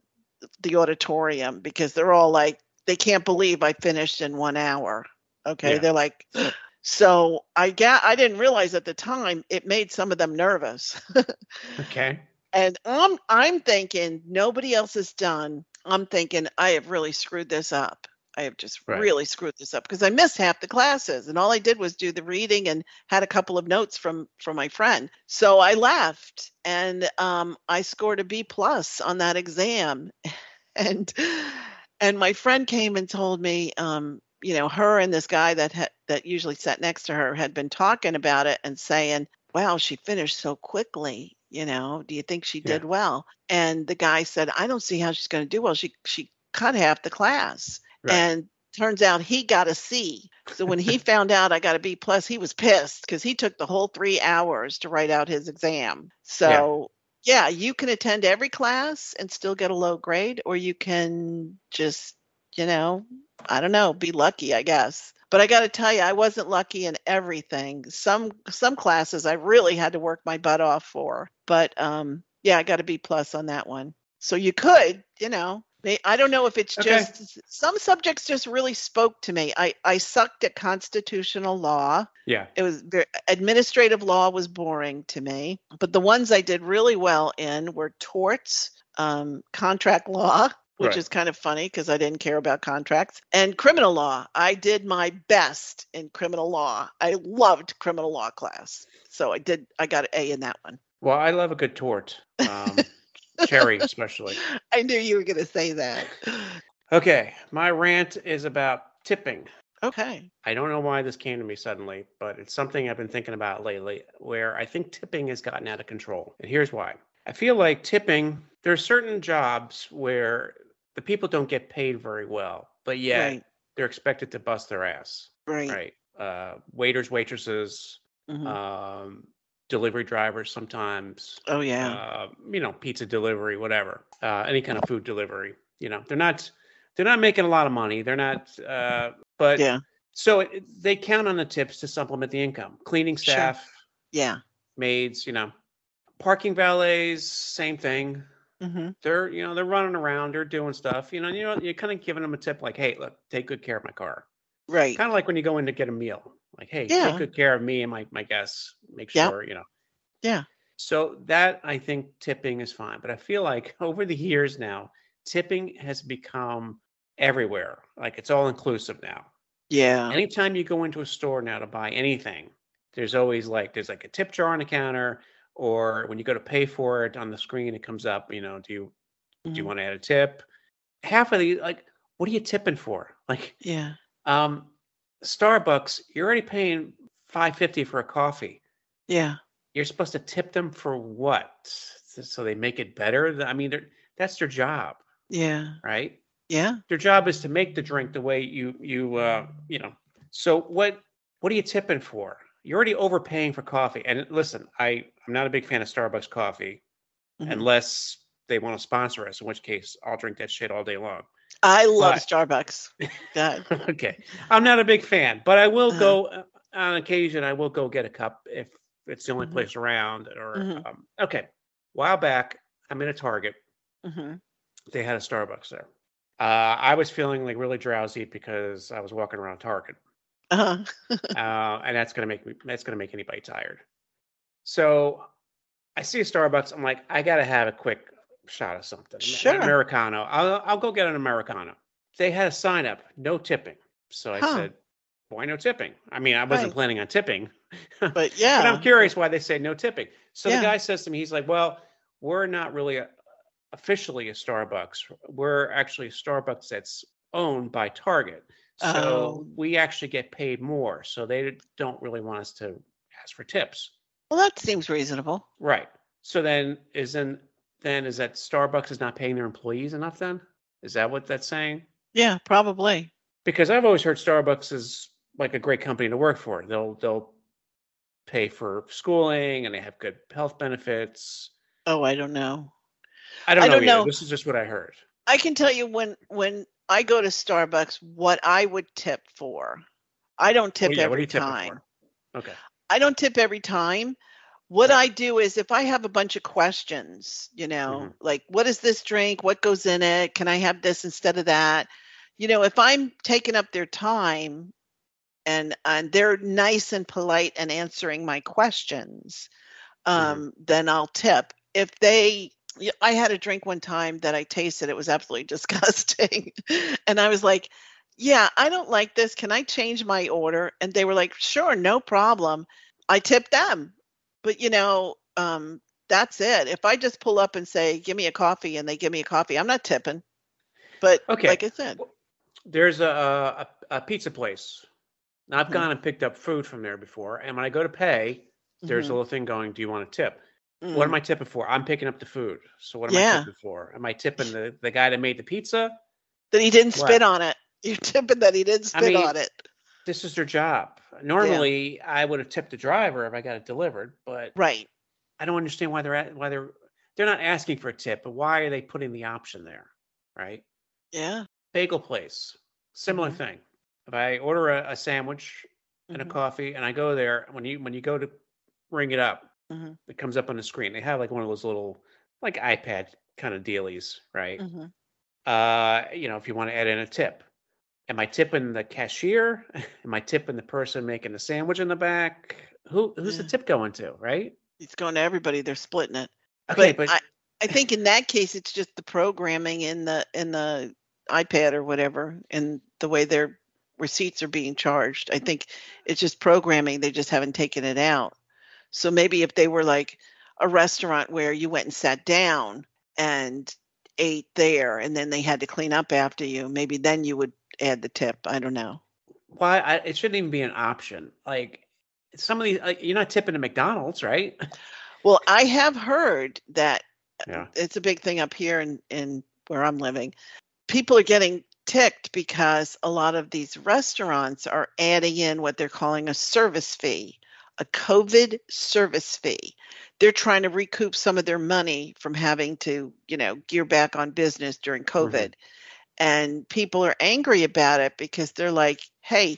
the auditorium because they're all like, they can't believe I finished in one hour. Okay, Yeah. they're like. So I got I didn't realize at the time it made some of them nervous. Okay. And I'm I'm thinking nobody else has done. I'm thinking I have really screwed this up. I have just Right. really screwed this up because I missed half the classes and all I did was do the reading and had a couple of notes from from my friend. So I left and um, I scored a B plus on that exam, and and my friend came and told me, um, you know, her and this guy that had that usually sat next to her had been talking about it and saying, "Wow, she finished so quickly." You know, do you think she Yeah. did well? And the guy said, "I don't see how she's going to do well. She she cut half the class." Right. And turns out he got a C. So when he found out I got a B plus, he was pissed because he took the whole three hours to write out his exam. So yeah, you can attend every class and still get a low grade, or you can just, you know, I don't know, be lucky, I guess. But I got to tell you, I wasn't lucky in everything. Some some classes I really had to work my butt off for. But um, yeah, I got a B plus on that one. So you could, you know, may- I don't know if it's Okay. just some subjects just really spoke to me. I I sucked at constitutional law Yeah. it was administrative law was boring to me but the ones i did really well in were torts um, contract law which Right. is kind of funny because i didn't care about contracts and criminal law i did my best in criminal law i loved criminal law class so i did i got an a in that one Well, I love a good tort. Um, cherry, especially. i knew you were going to say that Okay. My rant is about tipping. okay I don't know why this came to me suddenly, but it's something I've been thinking about lately where I think tipping has gotten out of control. And here's why. I feel like tipping, there are certain jobs where the people don't get paid very well, but yet right they're expected to bust their ass. right, Right. Uh, waiters, waitresses, mhm. um, delivery drivers sometimes, oh yeah uh, you know, pizza delivery, whatever, uh, any kind of food delivery. You know, they're not they're not making a lot of money. They're not, uh, but yeah so it, they count on the tips to supplement the income. Cleaning staff. Sure. staff, yeah maids, you know, parking valets, same thing. Hmm They're you know they're running around, they're doing stuff. You know, you know, you're kind of giving them a tip like, hey, look, take good care of my car. right Kind of like when you go in to get a meal, like, hey, Yeah. take good care of me and my my guests. Make Yep. sure you know. yeah So that I think tipping is fine, but I feel like over the years now, tipping has become everywhere. Like it's all inclusive now. Yeah. Anytime you go into a store now to buy anything, there's always like there's like a tip jar on the counter, or when you go to pay for it on the screen, it comes up. You know, do you do you Mhm. want to add a tip? Half of the like, what are you tipping for? Like, Yeah. um, Starbucks, you're already paying five fifty for a coffee. Yeah. You're supposed to tip them for what? So they make it better. I mean, that's their job, Yeah. right? Yeah. Their job is to make the drink the way you you uh, you know. So what what are you tipping for? You're already overpaying for coffee. And listen, I I'm not a big fan of Starbucks coffee Mhm. unless they want to sponsor us, in which case I'll drink that shit all day long. I love But- Starbucks. God. okay. I'm not a big fan, but I will Uh-huh. go uh, on occasion. I will go get a cup if it's the only Mhm. place around. Or Mhm. um, okay, while back, I'm in a Target. hmm They had a Starbucks there. Uh, I was feeling like really drowsy because I was walking around Target, Uh-huh. uh, and that's gonna make me. That's gonna make anybody tired. So I see a Starbucks. I'm like, I gotta have a quick shot of something. An Sure. Americano. I'll I'll go get an Americano. They had a sign up, no tipping. So I Huh. said, why no tipping? I mean, I wasn't Right. planning on tipping. But yeah. But I'm curious why they say no tipping. So Yeah. the guy says to me, he's like, well, we're not really a, officially a Starbucks. We're actually a Starbucks that's owned by Target. So Oh. we actually get paid more. So they don't really want us to ask for tips. Well, that seems reasonable. Right. So then isn't then is that Starbucks is not paying their employees enough then? Is that what that's saying? Yeah, probably. Because I've always heard Starbucks is like a great company to work for. They'll they'll pay for schooling and they have good health benefits. Oh, I don't know. I don't I know. don't know. This is just what I heard. I can tell you when when I go to Starbucks what I would tip for. I don't tip Well, yeah, every time. Okay. I don't tip every time. What. I do is if I have a bunch of questions, you know, Mhm. like what is this drink? What goes in it? Can I have this instead of that? You know, if I'm taking up their time and and they're nice and polite and answering my questions, um, then I'll tip. If they y- I had a drink one time that I tasted, it was absolutely disgusting. and I was like, yeah, I don't like this. Can I change my order? And they were like, sure, no problem. I tipped them. But you know, um, that's it. If I just pull up and say, give me a coffee and they give me a coffee, I'm not tipping. But Okay. like I said, There's a, a a pizza place. Now I've Mhm. gone and picked up food from there before, and when I go to pay, there's a Mhm. little thing going, "Do you want a tip?" What am mm, I tipping for? I'm picking up the food. So what am I tipping for? Am I tipping the, the guy that made the pizza? that he didn't What? spit on it. You're tipping that he didn't I spit mean, on it. This is their job. Normally, I would have tipped the driver if I got it delivered, but Right. I don't understand why they're at, why they're they're not asking for a tip, but why are they putting the option there? Right? Yeah. Bagel place, similar Mhm. thing. If I order a, a sandwich and a Mhm. coffee, and I go there, when you when you go to ring it up, Mhm. it comes up on the screen. They have like one of those little like iPad kind of dealies, right? Mhm. uh, you know, if you want to add in a tip. Am I tipping the cashier? Am I tipping the person making the sandwich in the back? Who who's the tip going to, right? It's going to everybody. They're splitting it. Okay, but, but, I, I think in that case it's just the programming in the in the iPad or whatever and the way their receipts are being charged. I think it's just programming. They just haven't taken it out. So maybe if they were like a restaurant where you went and sat down and ate there and then they had to clean up after you, maybe then you would add the tip. I don't know. why I, it shouldn't even be an option. Like some of these, like, you're not tipping at McDonald's, right? Well, I have heard that Yeah. it's a big thing up here in, in where I'm living. People are getting ticked because a lot of these restaurants are adding in what they're calling a service fee, a COVID service fee. They're trying to recoup some of their money from having to, you know, gear back on business during COVID. Mm-hmm. And people are angry about it because they're like, hey,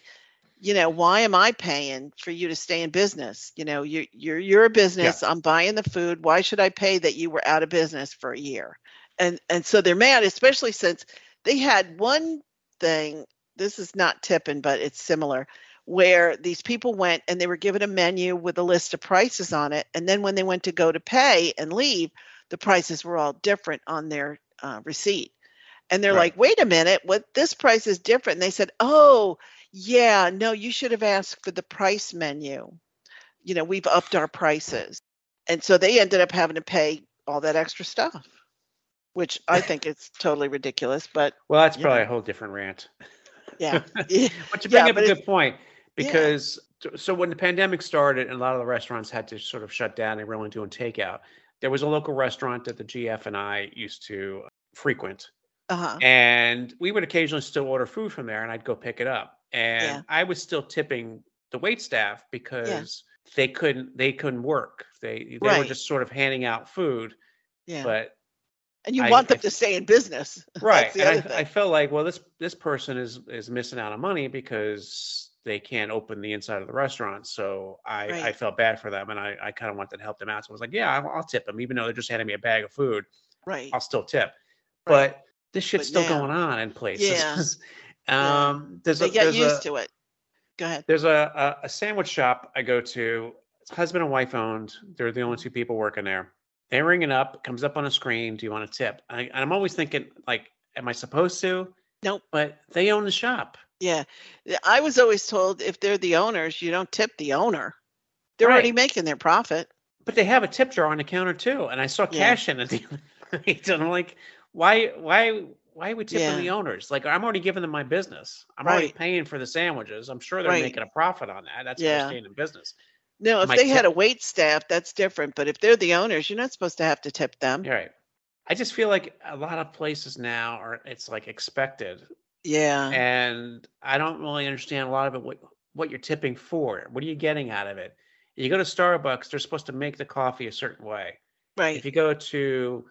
you know, why am I paying for you to stay in business? You know, you're you're you're a business. I'm buying the food. Why should I pay that you were out of business for a year? And and so they're mad, especially since they had one thing. This is not tipping, but it's similar, where these people went and they were given a menu with a list of prices on it, and then when they went to go to pay and leave, the prices were all different on their uh, receipt. And they're Right. like, "Wait a minute, what? This price is different." And they said, "Oh." Yeah, no, you should have asked for the price menu. You know, we've upped our prices. And so they ended up having to pay all that extra stuff, which I think is totally ridiculous. But Well, that's probably know, a whole different rant. yeah. But you bring yeah, up a good point because t- so when the pandemic started and a lot of the restaurants had to sort of shut down, they were only doing takeout. There was a local restaurant that the GF and I used to frequent, uh-huh. and we would occasionally still order food from there, and I'd go pick it up, Yeah, and I was still tipping the wait staff yeah, because they couldn't they couldn't work. They they were just sort of handing out food, Yeah. but And you I, want I them to stay in business. Right, and I, I felt like, well, this this person is is missing out on money because they can't open the inside of the restaurant. So I I felt bad for them, and I I kind of wanted to help them out. So I was like, yeah, I'll, I'll tip them, even though they're just handing me a bag of food. Right. I'll still tip. Right. But this shit's But still now, going on in places. yeah, um, there's a They get there's used a to it. Go ahead. there's a, a a sandwich shop I go to. It's husband and wife owned. They're the only two people working there. They ring it up. Comes up on a screen. Do you want a tip? I, and I'm always thinking, like, am I supposed to? Nope. But they own the shop, Yeah. Yeah, I was always told if they're the owners, you don't tip the owner. They're already making their profit. But they have a tip jar on the counter too. And I saw Yeah. cash in it. the other night, and I'm like, why, why, why are we tipping Yeah. the owners? Like, I'm already giving them my business. I'm already paying for the sandwiches. I'm sure they're Right. making a profit on that. That's Yeah. staying in business. No, if My they had a wait staff, that's different. But if they're the owners, you're not supposed to have to tip them. You're right. I just feel like a lot of places now are it's like expected, Yeah. and I don't really understand a lot of it. What what you're tipping for? What are you getting out of it? You go to Starbucks, they're supposed to make the coffee a certain way. Right. If you go to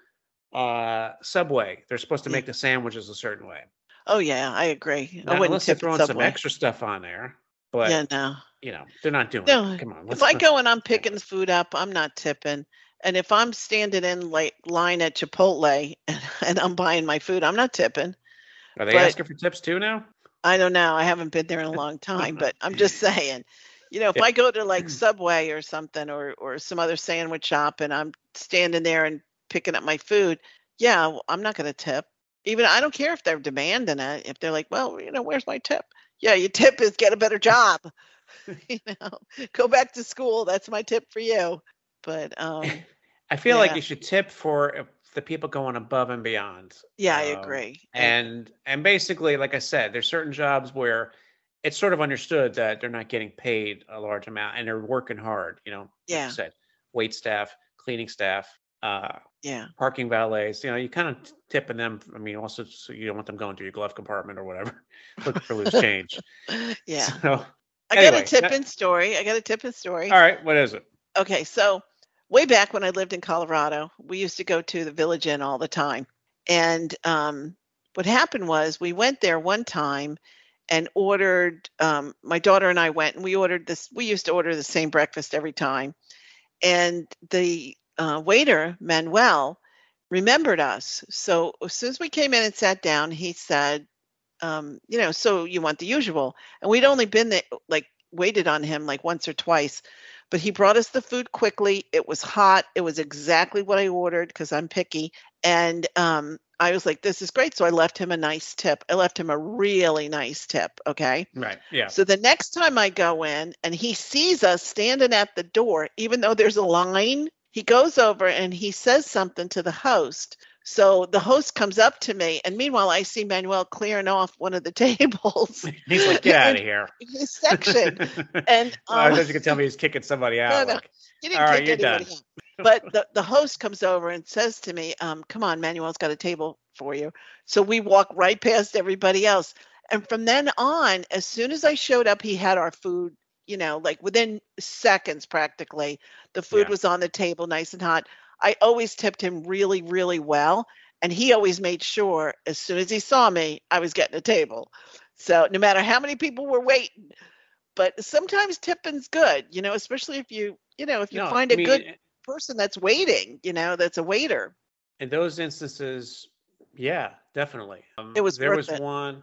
uh, Subway, they're supposed to make the sandwiches a certain way. Oh yeah, I agree. I Now, wouldn't unless they're throwing some extra stuff on there, but Yeah, no. you know they're not doing No. it. Come on, If I go and I'm picking the food up, I'm not tipping. And if I'm standing in like line at Chipotle and, and I'm buying my food, I'm not tipping. Are they But asking for tips too now? I don't know. I haven't been there in a long time, but I'm just saying, you know, if Yeah. I go to like Subway or something or or some other sandwich shop and I'm standing there and picking up my food, yeah, I'm not going to tip. Even I don't care if they're demanding it. If they're like, well, you know, where's my tip? Yeah, your tip is get a better job. you know, go back to school. That's my tip for you. But um, I feel like yeah, you should tip for uh, the people going above and beyond. yeah, I Um, agree. I agree. and and basically, like I said, there's certain jobs where it's sort of understood that they're not getting paid a large amount and they're working hard. You know, like Yeah, said, wait staff, cleaning staff, uh, yeah, parking valets. You know, you kind of tipping them. I mean, also so you don't want them going to your glove compartment or whatever, looking for loose change. yeah. So I got a that, tipping story. I got a tipping story. all right. What is it? Okay, so way back when I lived in Colorado, we used to go to the Village Inn all the time. And um, what happened was we went there one time and ordered, um, my daughter and I went and we ordered this, we used to order the same breakfast every time. And the uh, waiter, Manuel, remembered us. So as soon as we came in and sat down, he said, um, you know, so you want the usual. And we'd only been there, like, waited on him like once or twice but he brought us the food quickly. It was hot. It was exactly what I ordered because I'm picky. And um, I was like, this is great. So I left him a nice tip. I left him a really nice tip. Okay. Right. Yeah. So the next time I go in and he sees us standing at the door, even though there's a line, he goes over and he says something to the host. So the host comes up to me, and meanwhile, I see Manuel clearing off one of the tables He's like, get out of here. his section. And Oh, I um, thought you could tell me he's kicking somebody out. no, he didn't right, kick you're done. out. But the, the host comes over and says to me, um, come on, Manuel's got a table for you. So we walk right past everybody else. And from then on, as soon as I showed up, he had our food, you know, like within seconds practically. The food Yeah. was on the table, nice and hot. I always tipped him really, really well. And he always made sure as soon as he saw me, I was getting a table. So no matter how many people were waiting, but sometimes tipping's good, you know, especially if you, you know, if you No, find I a mean, good person that's waiting, you know, that's a waiter. in those instances, yeah, definitely. Um, It was there was it. one.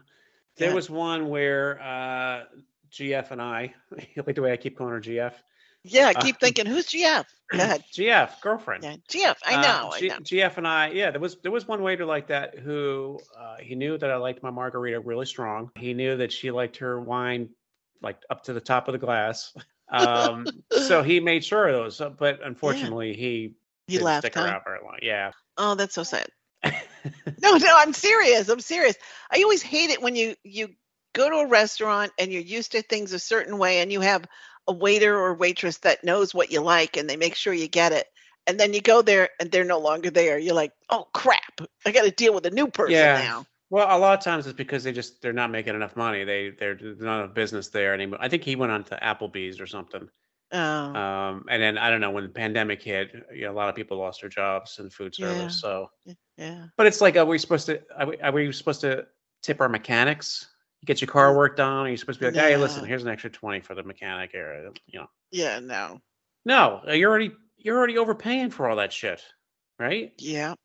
There Yeah. was one where uh, GF and I, like the way I keep calling her GF, Yeah, Uh, keep thinking, who's GF? Go ahead. GF girlfriend. Yeah, GF. I Uh, know. G- I know. GF and I, yeah, there was there was one waiter like that who uh, he knew that I liked my margarita really strong. He knew that she liked her wine like up to the top of the glass. Um, so he made sure of those. uh, But unfortunately, he He didn't left. stick Huh? around very long. Yeah. Oh, that's so sad. No, no, I'm serious. I'm serious. I always hate it when you you go to a restaurant and you're used to things a certain way and you have a waiter or waitress that knows what you like and they make sure you get it. And then you go there and they're no longer there. You're like, "Oh crap. I got to deal with a new person Yeah. now." Well, a lot of times it's because they just they're not making enough money. They they're not a business there anymore. I think he went on to Applebee's or something. Oh. Um, and then I don't know when the pandemic hit, you know, a lot of people lost their jobs in food service. Yeah. So, yeah. but it's like, are we supposed to? Are we, are we supposed to tip our mechanics? You get your car worked on. Are you supposed to be like, hey, listen, here's an extra twenty for the mechanic area? You know, Yeah, no. no, uh, you're already you're already overpaying for all that shit, right? Yeah.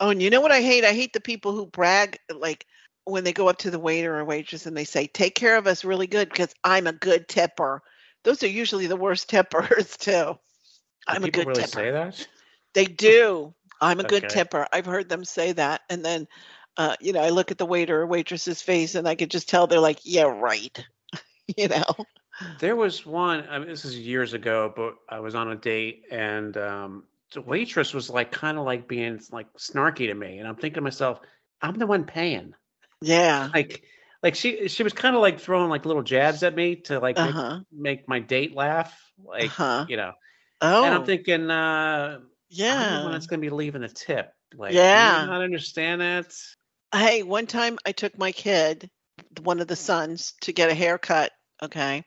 Oh, and you know what I hate? I hate the people who brag like when they go up to the waiter or waitress and they say, "Take care of us really good because I'm a good tipper." Those are usually the worst tippers too. I'm a good really tipper. say that? They do. I'm a good Okay. tipper. I've heard them say that, and then, uh, you know, I look at the waiter or waitress's face, and I could just tell they're like, "Yeah, right." you know. There was one. I mean, this is years ago, but I was on a date, and um, the waitress was like, kind of like being like snarky to me, and I'm thinking to myself, I'm the one paying. Yeah. Like, like she she was kind of like throwing like little jabs at me to like Uh make, make my date laugh, like Uh-huh. you know. Oh. And I'm thinking, uh, I'm the yeah. one that's gonna be leaving a tip. Like, Yeah. don't understand that? Hey, one time I took my kid, one of the sons, to get a haircut. Okay.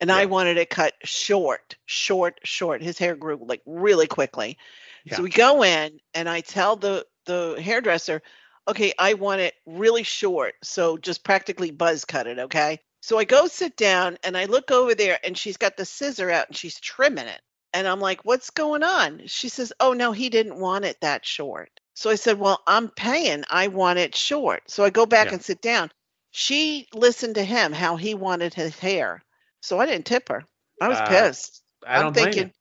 And I wanted it cut short, short, short. His hair grew like really quickly. Yeah. So we go in and I tell the the hairdresser, okay, I want it really short. So just practically buzz cut it. Okay. So I go sit down and I look over there and she's got the scissor out and she's trimming it. And I'm like, what's going on? She says, oh, no, he didn't want it that short. So I said, well, I'm paying. I want it short. So I go back Yeah. and sit down. She listened to him, how he wanted his hair. So I didn't tip her. I was Uh, pissed. I blame thinking.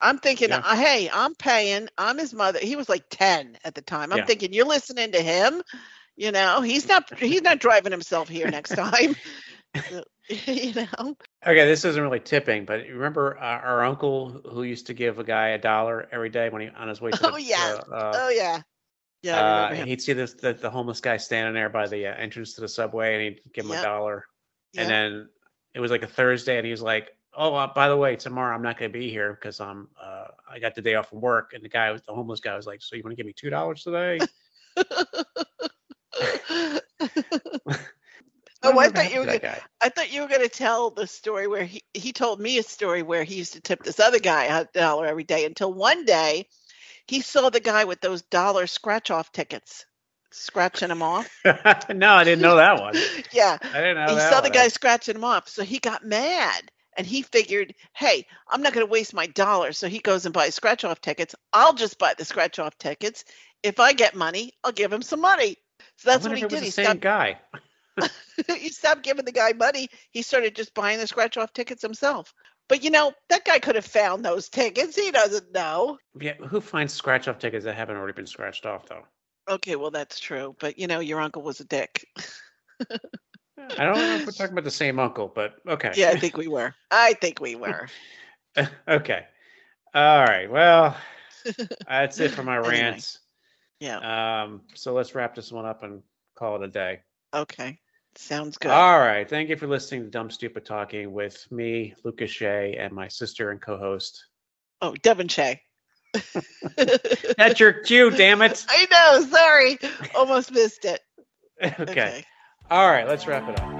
I'm thinking, Yeah. uh, hey, I'm paying. I'm his mother. He was like 10 at the time. I'm Yeah. thinking, you're listening to him. You know, he's not he's not driving himself here next time. You know. Okay, this isn't really tipping, but you remember uh, our uncle who used to give a guy a dollar every day when he on his way to the, Oh, yeah. uh, Oh yeah. Yeah, uh, him. he'd see this the, the homeless guy standing there by the uh, entrance to the subway, and he'd give him Yep. a dollar. And then it was like a Thursday, and he was like, "Oh, uh, by the way, tomorrow I'm not going to be here because I'm uh, I got the day off from work." And the guy, was the homeless guy, was like, "So you want to give me two dollars today?" Oh, I thought you were gonna, guy. I thought you were going to tell the story where he, he told me a story where he used to tip this other guy a dollar every day until one day he saw the guy with those dollar scratch off tickets scratching them off. no, I didn't know that one. yeah. I didn't know he saw the guy scratching them off. So he got mad and he figured, hey, I'm not going to waste my dollars. So he goes and buys scratch off tickets. I'll just buy the scratch off tickets. If I get money, I'll give him some money. So that's what he if it was did. He same stopped, guy. he stopped giving the guy money. He started just buying the scratch off tickets himself. But you know, that guy could have found those tickets. He doesn't know. Yeah, who finds scratch off tickets that haven't already been scratched off though? Okay, well, that's true. But you know, your uncle was a dick. I don't know if we're talking about the same uncle, but okay. Yeah, I think we were. I think we were. okay. All right. Well, that's it for my Anyway. rants. Yeah. Um, so let's wrap this one up and call it a day. Okay. Sounds good. All right. Thank you for listening to Dumb Stupid Talking with me, Lucas Shea, and my sister and co-host. oh, Devon Shea. That's your cue, damn it. I know. Sorry. Almost missed it. okay. All right. Let's wrap it up.